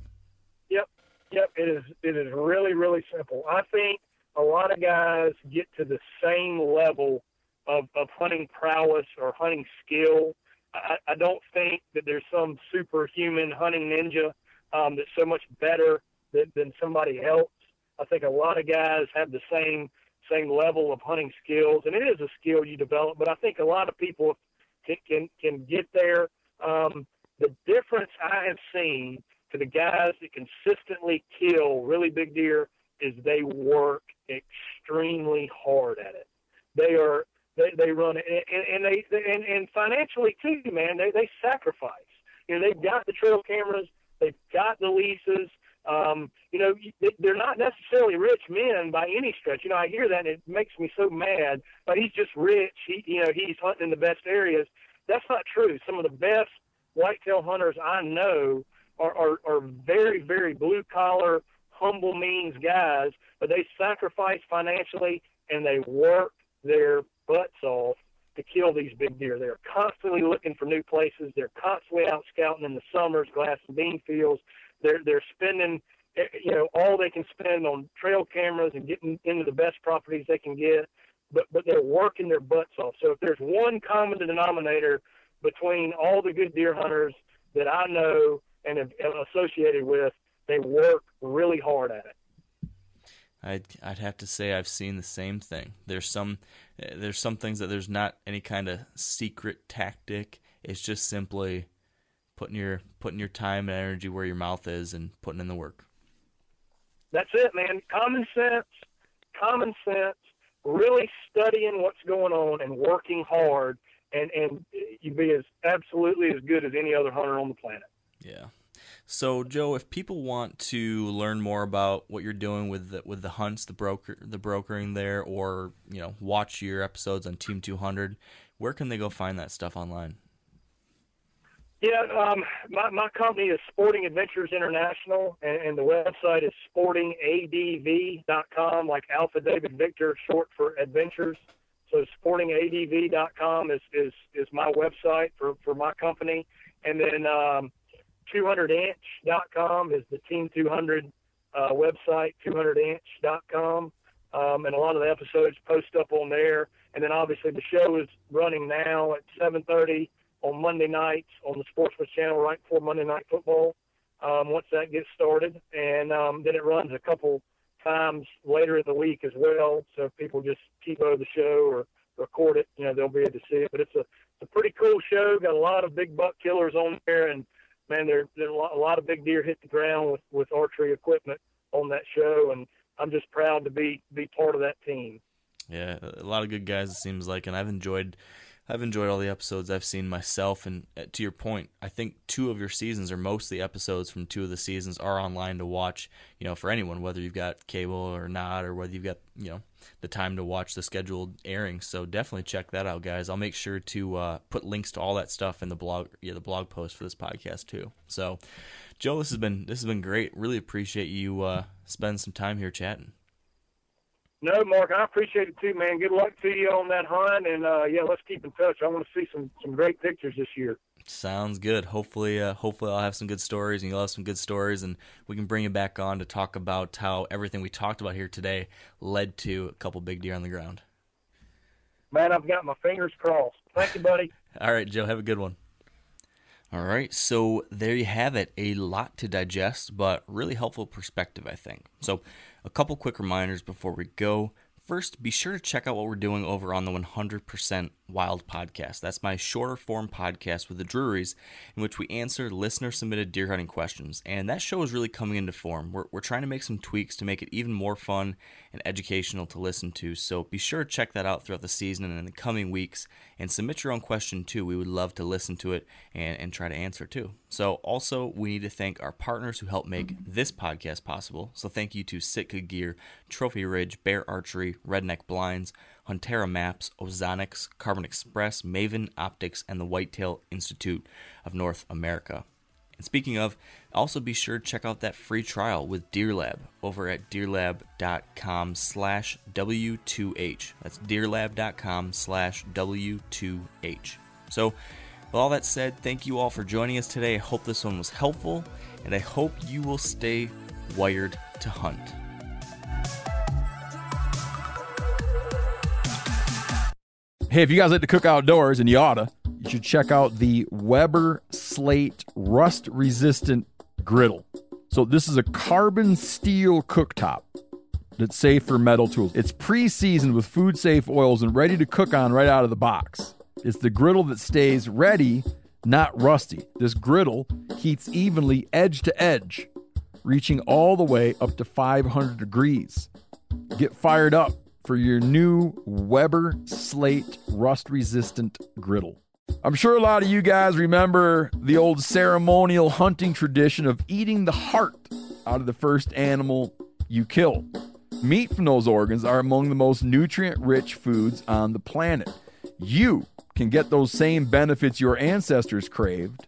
Yep. Yep. It is, it is really, really simple. I think a lot of guys get to the same level of, of hunting prowess or hunting skill. I, I don't think that there's some superhuman hunting ninja um, that's so much better than, than somebody else. I think a lot of guys have the same same level of hunting skills, and it is a skill you develop. But I think a lot of people can can, can get there. Um, the difference I have seen to the guys that consistently kill really big deer is they work extremely hard at it. They are they they run it and, and they and, and financially too, man. They they sacrifice. You know, they've got the trail cameras, they've got the leases. Um, you know, they're not necessarily rich men by any stretch. You know, I hear that and it makes me so mad. But he's just rich. He, you know, he's hunting in the best areas. That's not true. Some of the best whitetail hunters I know are, are, are very, very blue collar, humble means guys, but they sacrifice financially and they work their butts off to kill these big deer. They're constantly looking for new places. They're constantly out scouting in the summers, glass and bean fields. They're they're spending eh, you know all they can spend on trail cameras and getting into the best properties they can get. But but they're working their butts off. So if there's one common denominator between all the good deer hunters that I know and have associated with, they work really hard at it. I'd I'd have to say I've seen the same thing. There's some eh, there's some things that there's not any kind of secret tactic. It's just simply putting your putting your time and energy where your mouth is and putting in the work. That's it, man. Common sense, common sense, really studying what's going on and working hard and and you'd be as absolutely as good as any other hunter on the planet. Yeah. So, Joe, if people want to learn more about what you're doing with the, with the hunts, the broker, the brokering there, or you know, watch your episodes on Team 200, where can they go find that stuff online? Yeah, um, my my company is Sporting Adventures International, and, and the website is sportingadv.com, like Alpha David Victor, short for adventures. So sportingadv.com is is is my website for for my company, and then. Um, 200inch.com is the Team 200 uh, website, 200inch.com. Um, and a lot of the episodes post up on there. And then obviously the show is running now at 7:30 on Monday nights on the Sportsman's Channel right before Monday Night Football. Um, once that gets started, and um, then it runs a couple times later in the week as well. So if people just keep over the show or record it, you know they'll be able to see it. But it's a it's a pretty cool show. Got a lot of big buck killers on there, and man, there there a lot, a lot of big deer hit the ground with with archery equipment on that show, and I'm just proud to be be part of that team. Yeah, a lot of good guys it seems like, and I've enjoyed I've enjoyed all the episodes I've seen myself. And uh, to your point, I think two of your seasons, or most of the episodes from two of the seasons, are online to watch. You know, for anyone, whether you've got cable or not, or whether you've got you know the time to watch the scheduled airing. So definitely check that out, guys. I'll make sure to uh, put links to all that stuff in the blog, yeah, the blog post for this podcast too. So, Joe, this has been this has been great. Really appreciate you uh, spending some time here chatting. No, Mark, I appreciate it too, man. Good luck to you on that hunt, and uh, yeah, let's keep in touch. I want to see some some great pictures this year. Sounds good. Hopefully, uh, hopefully I'll have some good stories, and you'll have some good stories, and we can bring you back on to talk about how everything we talked about here today led to a couple big deer on the ground. Man, I've got my fingers crossed. Thank you, buddy. All right, Joe. Have a good one. All right, so there you have it. A lot to digest, but really helpful perspective, I think. So, a couple quick reminders before we go. First, be sure to check out what we're doing over on the 100% Wild podcast. That's my shorter form podcast with the Drurys, in which we answer listener submitted deer hunting questions. And that show is really coming into form. We're, we're trying to make some tweaks to make it even more fun and educational to listen to. So be sure to check that out throughout the season and in the coming weeks and submit your own question too. We would love to listen to it and, and try to answer too. So, also, we need to thank our partners who help make this podcast possible. So, thank you to Sitka Gear, Trophy Ridge, Bear Archery, Redneck Blinds, Huntera Maps, Ozonics, Carbon Express, Maven Optics, and the Whitetail Institute of North America. And speaking of, also be sure to check out that free trial with DeerLab over at deerlab.com slash W2H. That's deerlab.com slash W2H. So, with all that said, thank you all for joining us today. I hope this one was helpful, and I hope you will stay wired to hunt. Hey, if you guys like to cook outdoors, and you oughta, you should check out the Weber Slate Rust Resistant Griddle. So, this is a carbon steel cooktop that's safe for metal tools. It's pre seasoned with food safe oils and ready to cook on right out of the box. It's the griddle that stays ready, not rusty. This griddle heats evenly edge to edge, reaching all the way up to 500 degrees. Get fired up for your new Weber Slate rust resistant griddle. I'm sure a lot of you guys remember the old ceremonial hunting tradition of eating the heart out of the first animal you kill. Meat from those organs are among the most nutrient rich foods on the planet. You can get those same benefits your ancestors craved